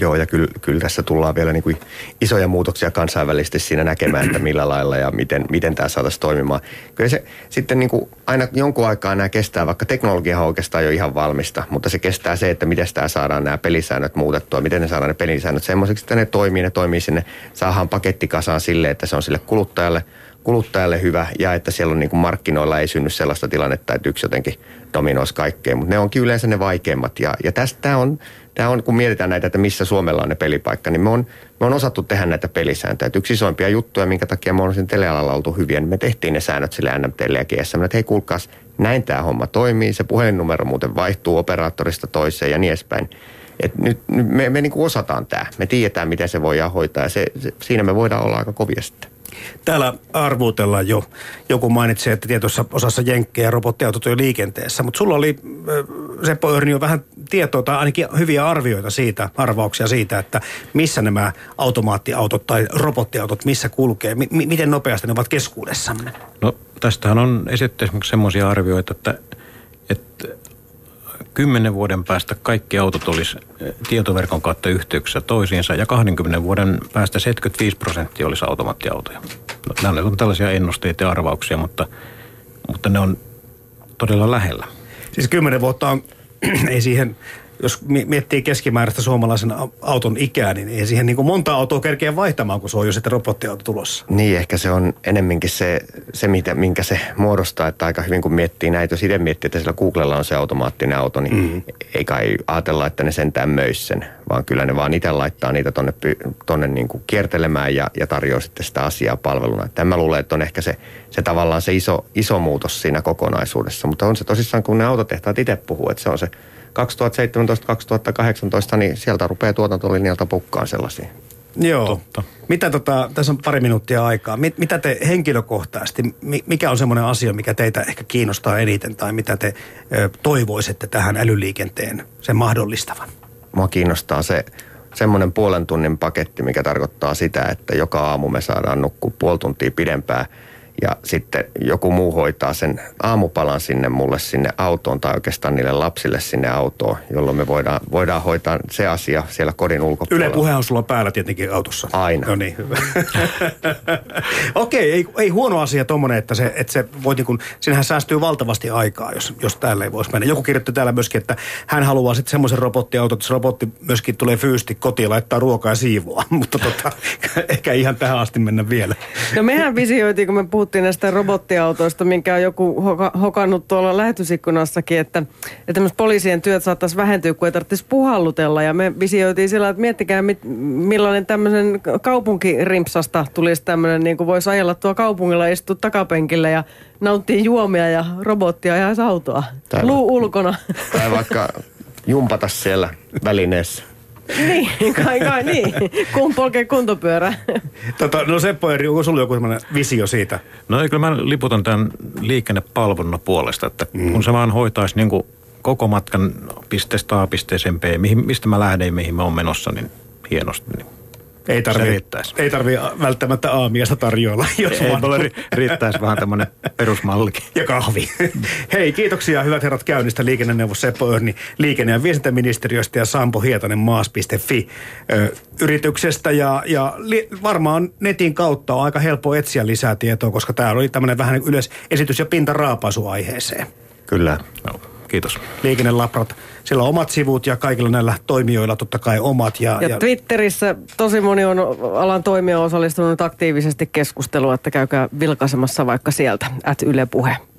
Joo, ja kyllä, kyllä tässä tullaan vielä niin kuin isoja muutoksia kansainvälisesti siinä näkemään, että millä lailla ja miten, miten tämä saataisiin toimimaan. Kyllä se sitten niin kuin aina jonkun aikaa nämä kestää, vaikka teknologia on oikeastaan jo ihan valmista, mutta se kestää se, että miten tämä saadaan nämä pelisäännöt muutettua, miten ne saadaan ne pelisäännöt semmoiseksi, että ne toimii, ne toimii sinne, saadaan paketti kasaan sille, että se on sille kuluttajalle kuluttajalle hyvä ja että siellä on niin kuin markkinoilla ei synny sellaista tilannetta, että yksi jotenkin dominoisi kaikkea, mutta ne onkin yleensä ne vaikeimmat ja, ja tästä on tämä on, kun mietitään näitä, että missä Suomella on ne pelipaikka, niin me on, me on osattu tehdä näitä pelisääntöjä. Yksi isoimpia juttuja, minkä takia me on sen telealalla oltu hyviä, niin me tehtiin ne säännöt sille NMTlle ja GSM, että hei kuulkaas, näin tämä homma toimii, se puhelinnumero muuten vaihtuu operaattorista toiseen ja niin edespäin. Et nyt, nyt me, me niin kuin osataan tämä, me tiedetään miten se voidaan hoitaa ja se, se, siinä me voidaan olla aika kovia sitten. Täällä arvuutellaan jo. Joku mainitsi, että tietyssä osassa jenkkejä robottiautot on jo liikenteessä, mutta sulla oli Seppo Örni vähän tietoa tai ainakin hyviä arvioita siitä, arvauksia siitä, että missä nämä automaattiautot tai robottiautot, missä kulkee, M- miten nopeasti ne ovat keskuudessamme? No tästähän on esitetty esimerkiksi semmoisia arvioita, että, että kymmenen vuoden päästä kaikki autot olisi eh, tietoverkon kautta yhteyksissä toisiinsa ja 20 vuoden päästä 75 prosenttia olisi automaattiautoja. No, nämä on tällaisia ennusteita ja arvauksia, mutta, mutta ne on todella lähellä. Siis kymmenen vuotta on, <clears throat> ei siihen jos miettii keskimääräistä suomalaisen auton ikää, niin ei siihen niin kuin monta autoa kerkeä vaihtamaan, kun se on jo sitten robottiauto tulossa. Niin, ehkä se on enemminkin se, se mitä, minkä se muodostaa, että aika hyvin kun miettii näitä, jos itse miettii, että sillä Googlella on se automaattinen auto, niin mm-hmm. ei kai ajatella, että ne sentään möis sen, vaan kyllä ne vaan itse laittaa niitä tonne, tonne niin kuin kiertelemään ja, ja tarjoaa sitten sitä asiaa palveluna. Että mä luulen, että on ehkä se, se tavallaan se iso, iso muutos siinä kokonaisuudessa, mutta on se tosissaan, kun ne autotehtaat itse puhuu, että se on se 2017-2018, niin sieltä rupeaa tuotantolinjalta pukkaan sellaisia. Joo. Totta. Mitä tota, tässä on pari minuuttia aikaa. Mit, mitä te henkilökohtaisesti, mikä on semmoinen asia, mikä teitä ehkä kiinnostaa eniten tai mitä te ö, toivoisitte tähän älyliikenteen sen mahdollistavan? Mua kiinnostaa se semmoinen puolen tunnin paketti, mikä tarkoittaa sitä, että joka aamu me saadaan nukkua puoli tuntia pidempään ja sitten joku muu hoitaa sen aamupalan sinne mulle sinne autoon tai oikeastaan niille lapsille sinne autoon, jolloin me voidaan, voidaan hoitaa se asia siellä kodin ulkopuolella. Yle puhe on sulla päällä tietenkin autossa. Aina. No niin, hyvä. Okei, ei, ei huono asia tommonen, että se, että se voi niin kuin, sinähän säästyy valtavasti aikaa, jos, jos täällä ei voisi mennä. Joku kirjoitti täällä myöskin, että hän haluaa sitten semmoisen robottiauton, että se robotti myöskin tulee fyysti kotiin ja laittaa ruokaa ja siivoa. <laughs> Mutta tota, <laughs> ehkä ihan tähän asti mennä vielä. No mehän visioitiin, kun me puhuttiin näistä robottiautoista, minkä on joku hoka, hokannut tuolla lähetysikkunassakin, että, että poliisien työt saattaisi vähentyä, kun ei tarvitsisi puhallutella. Ja me visioitiin sillä, että miettikää, mit, millainen tämmöisen kaupunkirimpsasta tulisi tämmöinen, niin kuin voisi ajella tuo kaupungilla, istua takapenkillä ja nauttia juomia ja robottia ja autoa. Tai- Luu ulkona. Tai vaikka jumpata siellä välineessä. Niin, kai kai niin. Kun polkee kuntopyörä. Tota, no Seppo Eri, onko sulla joku visio siitä? No ei, kyllä mä liputan tämän liikennepalvonnan puolesta, että mm. kun se vaan hoitaisi niin kuin koko matkan pisteestä A pisteeseen B, mihin, mistä mä lähden ja mihin mä oon menossa, niin hienosti. Niin Ei Se tarvii, riittäisi. ei tarvii välttämättä aamiasta tarjoilla, jos ei, vaan... mulle ri- riittäisi vähän tämmöinen perusmallikin. <laughs> ja kahvi. <laughs> Hei, kiitoksia hyvät herrat käynnistä liikenneneuvos Seppo Örni liikenne- ja viestintäministeriöstä ja Sampo Hietanen maas.fi yrityksestä. Ja, ja li, varmaan netin kautta on aika helppo etsiä lisää tietoa, koska tämä oli tämmöinen vähän yleisesitys ja pintaraapaisu aiheeseen. Kyllä. No, kiitos. Liikennelabrat, siellä on omat sivut ja kaikilla näillä toimijoilla totta kai omat. Ja, Ja Twitterissä tosi moni on alan toimija osallistunut aktiivisesti keskusteluun, että käykää vilkaisemassa vaikka sieltä, at Yle Puhe.